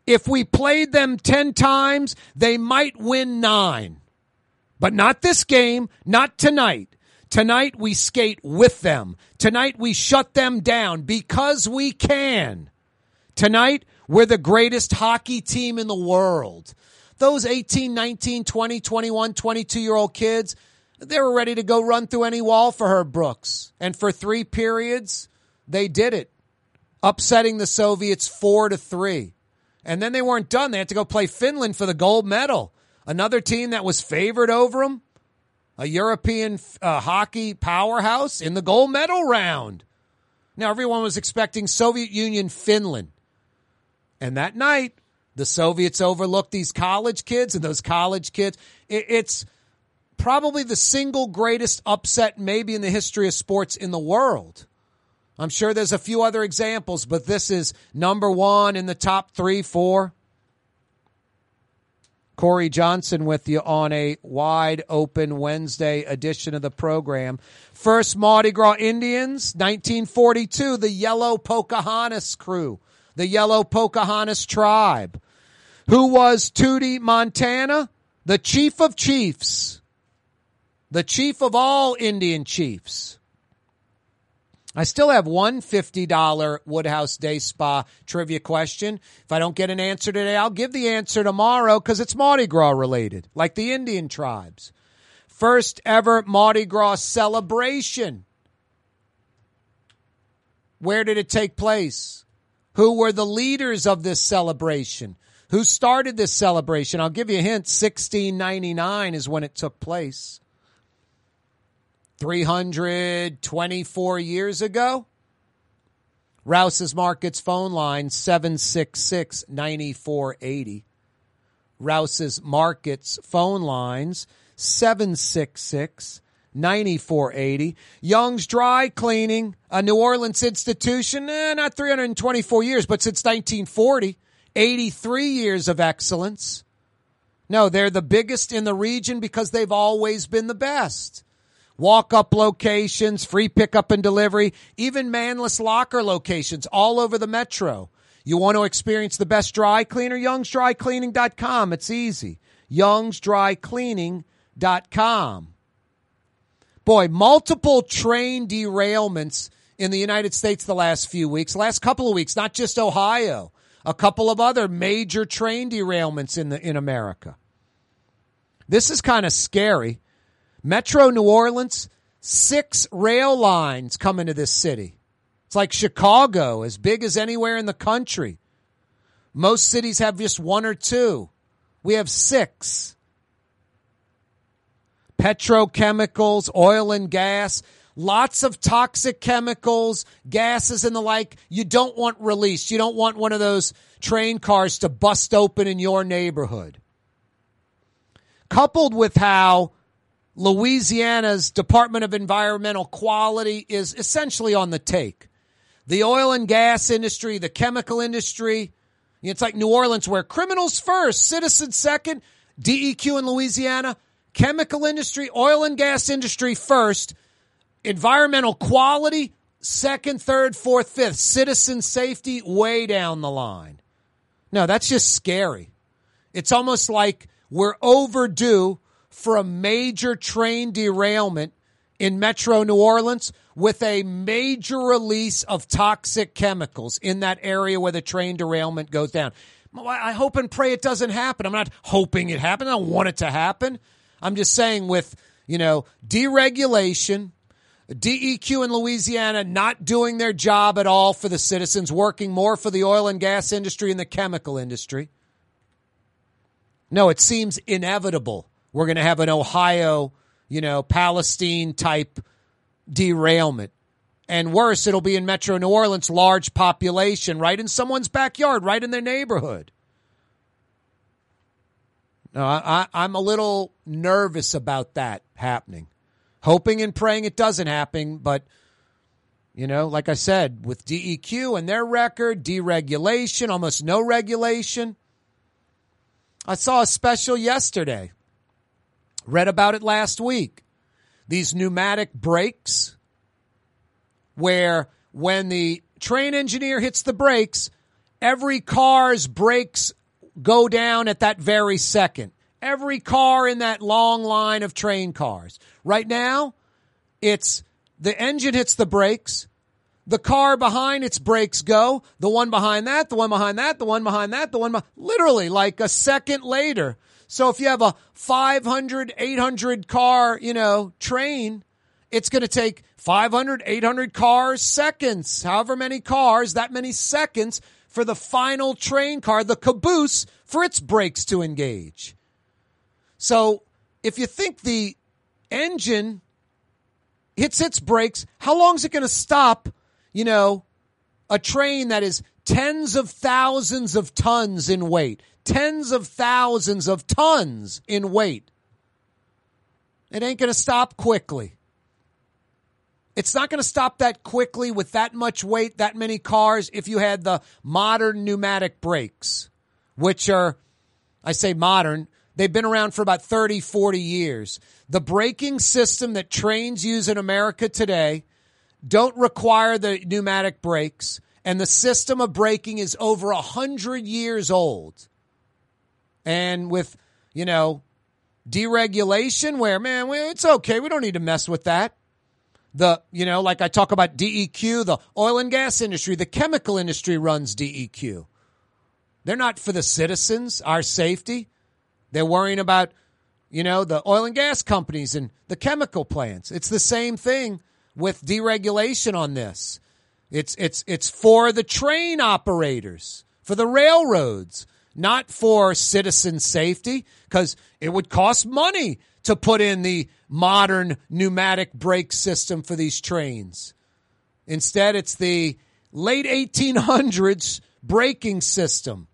If we played them 10 times, they might win nine. But not this game, not tonight. Tonight we skate with them. Tonight we shut them down because we can. Tonight we're the greatest hockey team in the world. Those 18, 19, 20, 21, 22 year old kids, they were ready to go run through any wall for Herb Brooks. And for three periods, they did it, upsetting the Soviets four to three. And then they weren't done. They had to go play Finland for the gold medal. Another team that was favored over them, a European uh, hockey powerhouse in the gold medal round. Now, everyone was expecting Soviet Union Finland. And that night, the Soviets overlooked these college kids, and those college kids, it, it's probably the single greatest upset, maybe in the history of sports in the world. I'm sure there's a few other examples, but this is number one in the top three, four. Kaare Johnson with you on a wide open Wednesday edition of the program. First Mardi Gras Indians, 1942, the Yellow Pocahontas crew the Yellow Pocahontas tribe. Who was Tootie Montana? The chief of chiefs. The chief of all Indian chiefs. I still have one $50 Woodhouse Day Spa trivia question. If I don't get an answer today, I'll give the answer tomorrow because it's Mardi Gras related, like the Indian tribes. First ever Mardi Gras celebration. Where did it take place? Who were the leaders of this celebration? Who started this celebration? I'll give you a hint. 1699 is when it took place. 324 years ago. Rouse's Markets phone line 766 9480. Rouse's Markets phone lines 766 9480. Young's Dry Cleaning, a New Orleans institution, eh, not 324 years, but since 1940, 83 years of excellence. No, they're the biggest in the region because they've always been the best. Walk up locations, free pickup and delivery, even manless locker locations all over the metro. You want to experience the best dry cleaner? YoungsDryCleaning.com. It's easy. YoungsDryCleaning.com. Boy, multiple train derailments in the United States the last few weeks, last couple of weeks, not just Ohio, a couple of other major train derailments in the in America. This is kind of scary. Metro New Orleans, six rail lines come into this city. It's like Chicago, as big as anywhere in the country. Most cities have just one or two. We have six. Petrochemicals, oil and gas, lots of toxic chemicals, gases and the like you don't want released. You don't want one of those train cars to bust open in your neighborhood. Coupled with how Louisiana's Department of Environmental Quality is essentially on the take. The oil and gas industry, the chemical industry, it's like New Orleans where criminals first, citizens second, DEQ in Louisiana, chemical industry, oil and gas industry first, environmental quality second, third, fourth, fifth, citizen safety way down the line. No, that's just scary. It's almost like we're overdue for a major train derailment in Metro New Orleans with a major release of toxic chemicals in that area where the train derailment goes down. I hope and pray it doesn't happen. I'm not hoping it happens. I don't want it to happen. I'm just saying with, you know, deregulation, DEQ in Louisiana not doing their job at all for the citizens, working more for the oil and gas industry and the chemical industry. No, it seems inevitable we're going to have an Ohio, you know, Palestine type derailment. And worse, it'll be in Metro New Orleans, large population, right in someone's backyard, right in their neighborhood. No, I, I'm a little nervous about that happening. Hoping and praying it doesn't happen, but you know, like I said, with DEQ and their record, deregulation, almost no regulation. I saw a special yesterday Read about it last week. These pneumatic brakes, where when the train engineer hits the brakes, every car's brakes go down at that very second. Every car in that long line of train cars. Right now, it's the engine hits the brakes, the car behind its brakes go, the one behind that, the one behind that, the one behind that, the one literally like a second later, so if you have a 500, 800 car, you know, train, it's going to take 500, 800 cars seconds, however many cars, that many seconds for the final train car, the caboose, for its brakes to engage. So if you think the engine hits its brakes, how long is it going to stop, you know, a train that is tens of thousands of tons in weight, tens of thousands of tons in weight. It ain't going to stop quickly. It's not going to stop that quickly with that much weight, that many cars, if you had the modern pneumatic brakes, which are, I say modern, they've been around for about 30, 40 years. The braking system that trains use in America today don't require the pneumatic brakes, and the system of braking is over a hundred years old and with, you know, deregulation where, man, it's okay. We don't need to mess with that. The, you know, like I talk about DEQ, the oil and gas industry, the chemical industry runs DEQ. They're not for the citizens, our safety. They're worrying about, you know, the oil and gas companies and the chemical plants. It's the same thing with deregulation on this. It's it's it's for the train operators, for the railroads not for citizen safety, because it would cost money to put in the modern pneumatic brake system for these trains. Instead, it's the late 1800s braking system.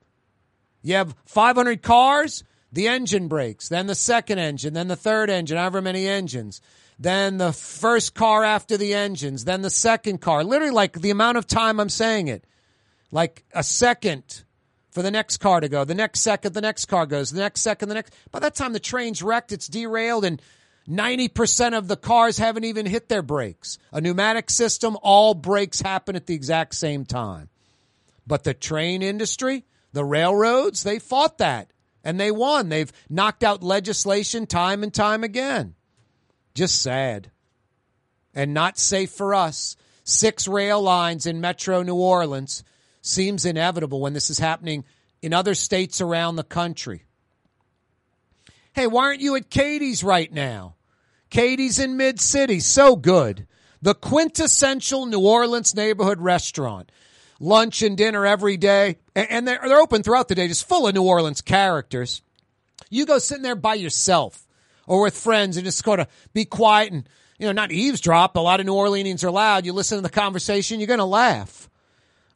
You have 500 cars, the engine brakes, then the second engine, then the third engine, however many engines, then the first car after the engines, then the second car. Literally, like the amount of time I'm saying it, like a second for the next car to go, the next second, the next car goes, the next second, the next. By that time, the train's wrecked, it's derailed, and 90% of the cars haven't even hit their brakes. A pneumatic system, all brakes happen at the exact same time. But the train industry, the railroads, they fought that and they won. They've knocked out legislation time and time again. Just sad. And not safe for us. Six rail lines in Metro New Orleans seems inevitable when this is happening in other states around the country. Hey, why aren't you at Katie's right now? Katie's in Mid City, so good. The quintessential New Orleans neighborhood restaurant. Lunch and dinner every day, and they're, they're open throughout the day, just full of New Orleans characters. You go sitting there by yourself or with friends and just go to be quiet and, you know, not eavesdrop. A lot of New Orleanians are loud. You listen to the conversation, you're going to laugh.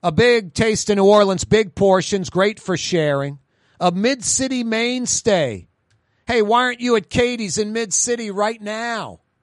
A big taste in New Orleans, big portions, great for sharing. A mid city mainstay. Hey, why aren't you at Katie's in Mid City right now?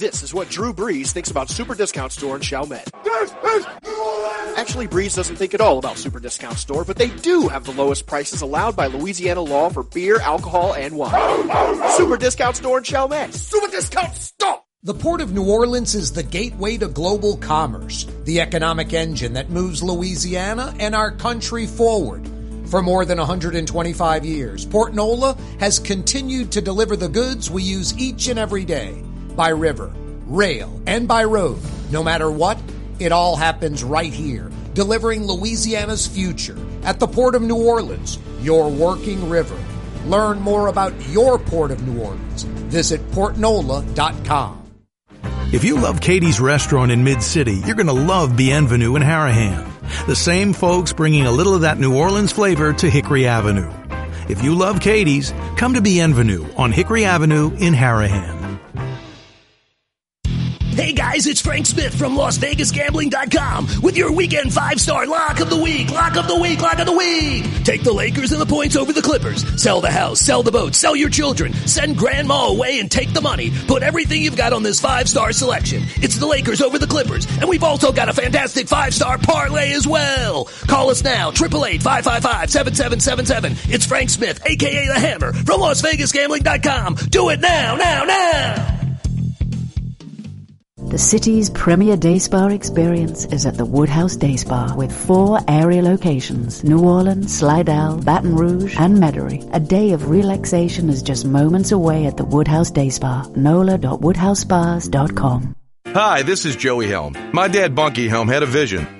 This is what Drew Brees thinks about Super Discount Store in Chalmette. Actually, Brees doesn't think at all about Super Discount Store, but they do have the lowest prices allowed by Louisiana law for beer, alcohol, and wine. Super Discount Store in Chalmette. Super Discount Store! The Port of New Orleans is the gateway to global commerce, the economic engine that moves Louisiana and our country forward. For more than 125 years, Port Nola has continued to deliver the goods we use each and every day by river, rail, and by road. No matter what, it all happens right here, delivering Louisiana's future at the Port of New Orleans, your working river. Learn more about your Port of New Orleans. Visit portnola.com. If you love Katie's restaurant in Mid City, you're going to love Bienvenue in Harahan. The same folks bringing a little of that New Orleans flavor to Hickory Avenue. If you love Katie's, come to Bienvenue on Hickory Avenue in Harahan. Hey guys, it's Frank Smith from LasVegasGambling.com with your weekend five-star lock of the week, lock of the week, lock of the week. Take the Lakers and the points over the Clippers. Sell the house, sell the boat, sell your children. Send grandma away and take the money. Put everything you've got on this five-star selection. It's the Lakers over the Clippers. And we've also got a fantastic five-star parlay as well. Call us now, 888-555-7777. It's Frank Smith, aka The Hammer from LasVegasGambling.com. Do it now, now, now! The city's premier day spa experience is at the Woodhouse Day Spa with four area locations New Orleans, Slidell, Baton Rouge, and Metairie. A day of relaxation is just moments away at the Woodhouse Day Spa. NOLA.woodhousespas.com. Hi, this is Joey Helm. My dad, Bunky Helm, had a vision.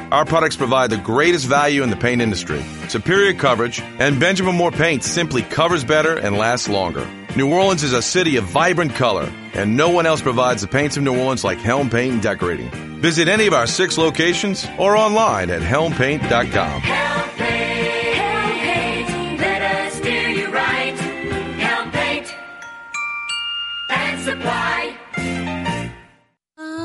our products provide the greatest value in the paint industry. Superior coverage, and Benjamin Moore paint simply covers better and lasts longer. New Orleans is a city of vibrant color, and no one else provides the paints of New Orleans like Helm Paint and Decorating. Visit any of our six locations or online at helmpaint.com. Help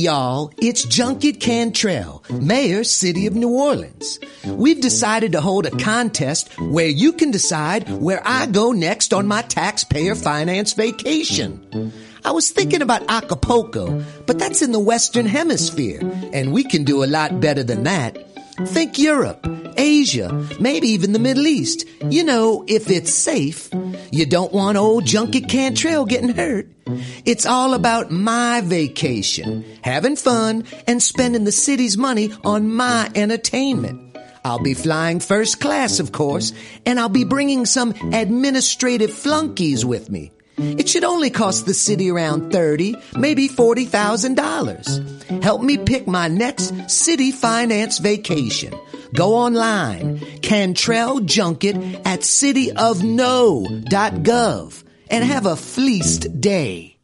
Y'all, it's Junket Cantrell, Mayor, City of New Orleans. We've decided to hold a contest where you can decide where I go next on my taxpayer finance vacation. I was thinking about Acapulco, but that's in the Western Hemisphere, and we can do a lot better than that. Think Europe, Asia, maybe even the Middle East. You know, if it's safe. You don't want old Junket Cantrell getting hurt. It's all about my vacation, having fun, and spending the city's money on my entertainment. I'll be flying first class, of course, and I'll be bringing some administrative flunkies with me. It should only cost the city around thirty, maybe forty thousand dollars. Help me pick my next city finance vacation. Go online, Cantrell Junket at cityofno.gov and have a fleeced day.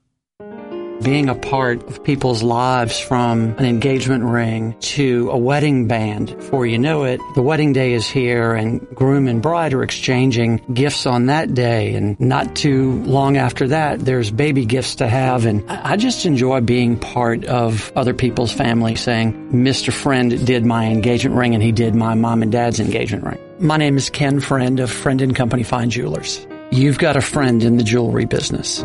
Being a part of people's lives from an engagement ring to a wedding band. Before you know it, the wedding day is here and groom and bride are exchanging gifts on that day. And not too long after that, there's baby gifts to have. And I just enjoy being part of other people's family saying, Mr. Friend did my engagement ring and he did my mom and dad's engagement ring. My name is Ken Friend of Friend and Company Fine Jewelers. You've got a friend in the jewelry business.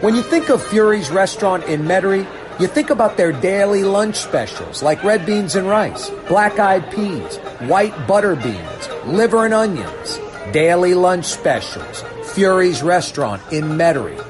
When you think of Fury's restaurant in Metairie, you think about their daily lunch specials like red beans and rice, black eyed peas, white butter beans, liver and onions. Daily lunch specials. Fury's restaurant in Metairie.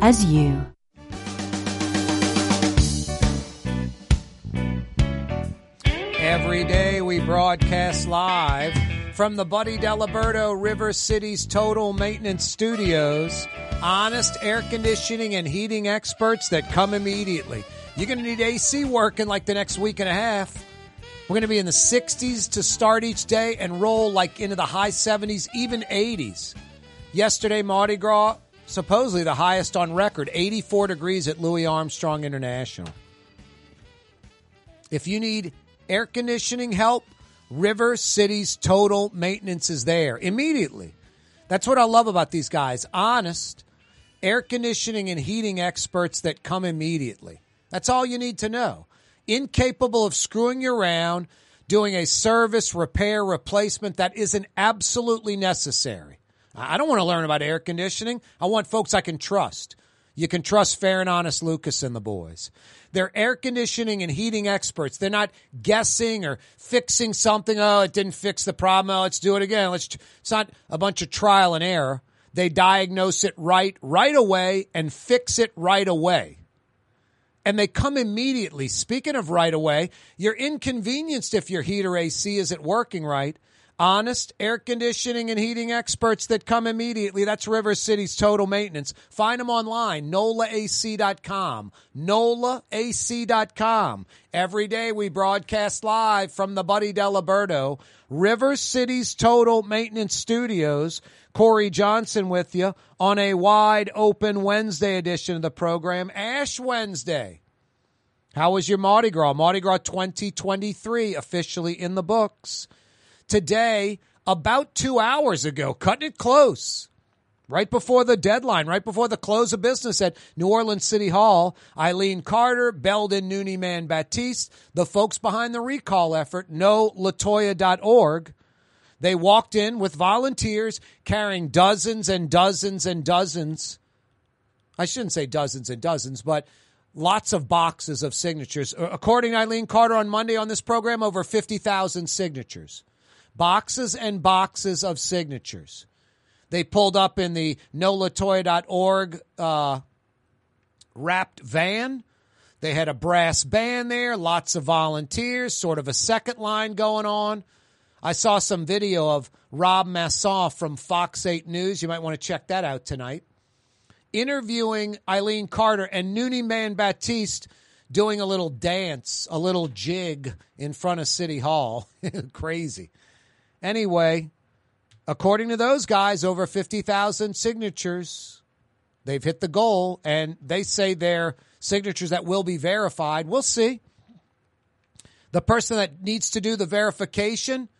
as you. Every day we broadcast live from the Buddy Diliberto River City's Total Maintenance Studios. Honest air conditioning and heating experts that come immediately. You're going to need AC working like the next week and a half. We're going to be in the 60s to start each day and roll like into the high 70s, even 80s. Yesterday, Mardi Gras, supposedly the highest on record, 84 degrees at Louis Armstrong International. If you need air conditioning help, River City's total maintenance is there immediately. That's what I love about these guys. Honest air conditioning and heating experts that come immediately. That's all you need to know. Incapable of screwing you around, doing a service, repair, replacement that isn't absolutely necessary. I don't want to learn about air conditioning. I want folks I can trust. You can trust fair and honest Lucas and the boys. They're air conditioning and heating experts. They're not guessing or fixing something. Oh, it didn't fix the problem. Oh, let's do it again. Let's. It's not a bunch of trial and error. They diagnose it right, right away, and fix it right away. And they come immediately. Speaking of right away, you're inconvenienced if your heater AC isn't working right. Honest air conditioning and heating experts that come immediately. That's River City's total maintenance. Find them online, nolaac.com. nolaac.com. Every day we broadcast live from the Buddy Diliberto, River City's total maintenance studios. Kaare Johnson with you on a wide open Wednesday edition of the program, Ash Wednesday. How was your Mardi Gras? Mardi Gras 2023 officially in the books today, about two hours ago, cutting it close. Right before the deadline, right before the close of business at New Orleans City Hall, Eileen Carter, Belden Noonie Man Batiste, the folks behind the recall effort, nolatoya.org, they walked in with volunteers carrying dozens and dozens and dozens. I shouldn't say dozens and dozens, but lots of boxes of signatures. According to Eileen Carter on Monday on this program, over 50,000 signatures. Boxes and boxes of signatures. They pulled up in the nolatoya.org uh, wrapped van. They had a brass band there, lots of volunteers, sort of a second line going on. I saw some video of Rob Masson from Fox 8 News. You might want to check that out tonight. Interviewing Eileen Carter and Noonie Man Batiste doing a little dance, a little jig in front of City Hall. *laughs* Crazy. Anyway, according to those guys, over 50,000 signatures. They've hit the goal, and they say they're signatures that will be verified. We'll see. The person that needs to do the verification,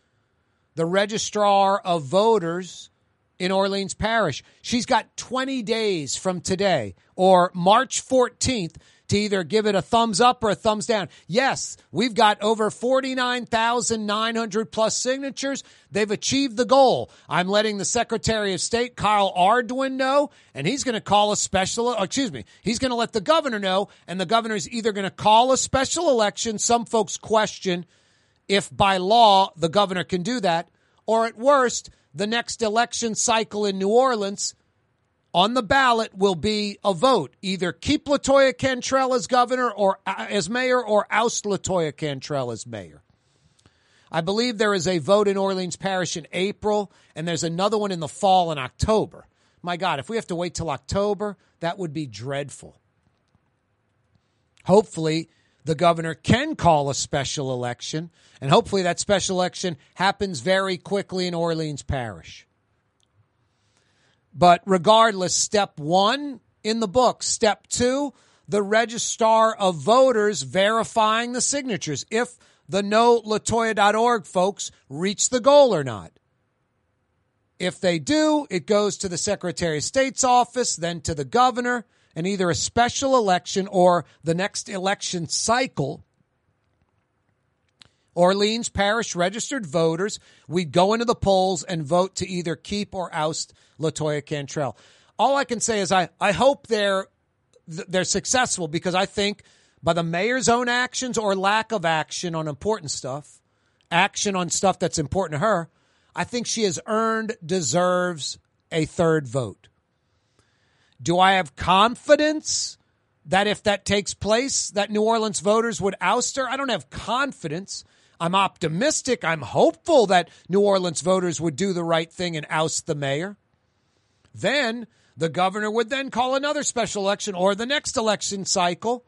the registrar of voters in Orleans Parish, she's got 20 days from today or March 14th to either give it a thumbs up or a thumbs down. Yes, we've got over 49,900 plus signatures. They've achieved the goal. I'm letting the Secretary of State, Kyle Ardoin, know, and he's going to call a special, oh, excuse me, he's going to let the governor know, and the governor is either going to call a special election. Some folks question if by law the governor can do that, or at worst, the next election cycle in New Orleans on the ballot will be a vote. Either keep Latoya Cantrell as governor or uh, as mayor or oust Latoya Cantrell as mayor. I believe there is a vote in Orleans Parish in April, and there's another one in the fall in October. My God, if we have to wait till October, that would be dreadful. Hopefully, the governor can call a special election, and hopefully, that special election happens very quickly in Orleans Parish. But regardless, step one in the book. Step two, the registrar of voters verifying the signatures. If the nolatoya.org folks reach the goal or not. If they do, it goes to the Secretary of State's office, then to the governor, and either a special election or the next election cycle. Orleans Parish registered voters, we go into the polls and vote to either keep or oust Latoya Cantrell. All I can say is I, I hope they're they're successful because I think by the mayor's own actions or lack of action on important stuff, action on stuff that's important to her, I think she has earned, deserves a third vote. Do I have confidence that if that takes place, that New Orleans voters would oust her? I don't have confidence. I'm optimistic. I'm hopeful that New Orleans voters would do the right thing and oust the mayor. Then the governor would then call another special election or the next election cycle.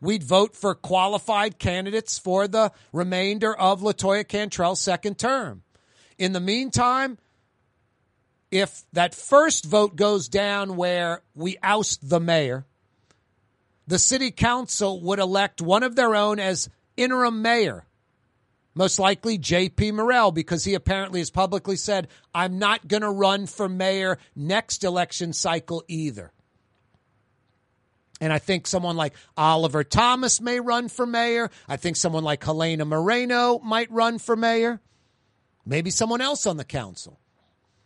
We'd vote for qualified candidates for the remainder of Latoya Cantrell's second term. In the meantime, if that first vote goes down where we oust the mayor, the city council would elect one of their own as interim mayor. Most likely J.P. Morrell, because he apparently has publicly said, I'm not going to run for mayor next election cycle either. And I think someone like Oliver Thomas may run for mayor. I think someone like Helena Moreno might run for mayor. Maybe someone else on the council.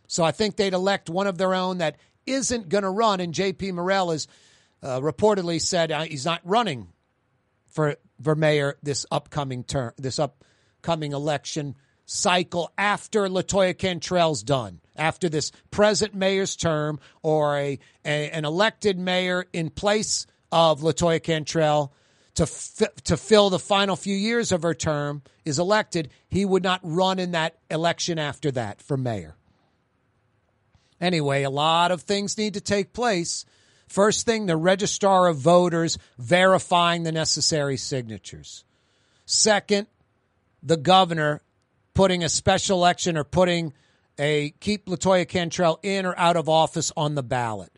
So I think they'd elect one of their own that isn't going to run. And J.P. Morrell has uh, reportedly said uh, he's not running for for mayor this upcoming term, this upcoming election cycle after Latoya Cantrell's done, after this present mayor's term or a, a an elected mayor in place of Latoya Cantrell to to fill the final few years of her term is elected, he would not run in that election after that for mayor. Anyway, a lot of things need to take place. First thing, the registrar of voters verifying the necessary signatures. Second, the governor putting a special election or putting a keep Latoya Cantrell in or out of office on the ballot.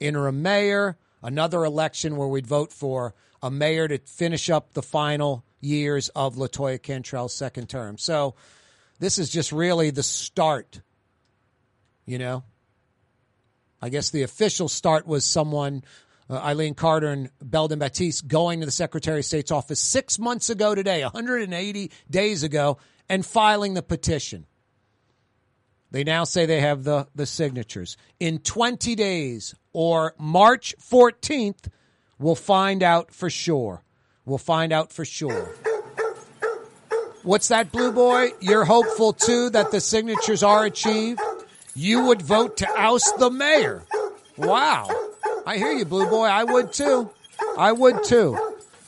Interim mayor, another election where we'd vote for a mayor to finish up the final years of Latoya Cantrell's second term. So this is just really the start, you know. I guess the official start was someone, uh, Eileen Carter and Belden Batiste, going to the Secretary of State's office six months ago today, 180 days ago, and filing the petition. They now say they have the, the signatures. In 20 days or March 14th, We'll find out for sure. We'll find out for sure. What's that, Blue Boy? You're hopeful too that the signatures are achieved? You would vote to oust the mayor. Wow. I hear you, Blue Boy. I would too. I would too.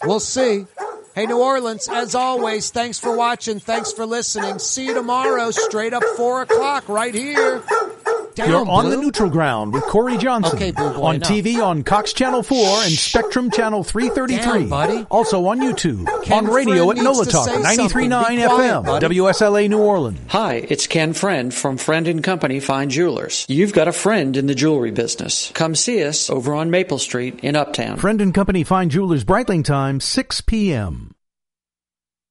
We'll see. Hey, New Orleans, as always, thanks for watching. Thanks for listening. See you tomorrow, straight up 4 o'clock, right here. Down, You're on Blue. the neutral ground with Kaare Johnson. Okay, Blue Boy, on enough. TV on Cox Channel 4 and Spectrum Channel 333. Down, buddy. Also on YouTube. Ken on radio Friend at NOLA needs to Talk 93.9 something. Quiet, FM. buddy. WSLA New Orleans. Hi, it's Ken Friend from Friend and Company Fine Jewelers. You've got a friend in the jewelry business. Come see us over on Maple Street in Uptown. Friend and Company Fine Jewelers Breitling Time, 6 p.m.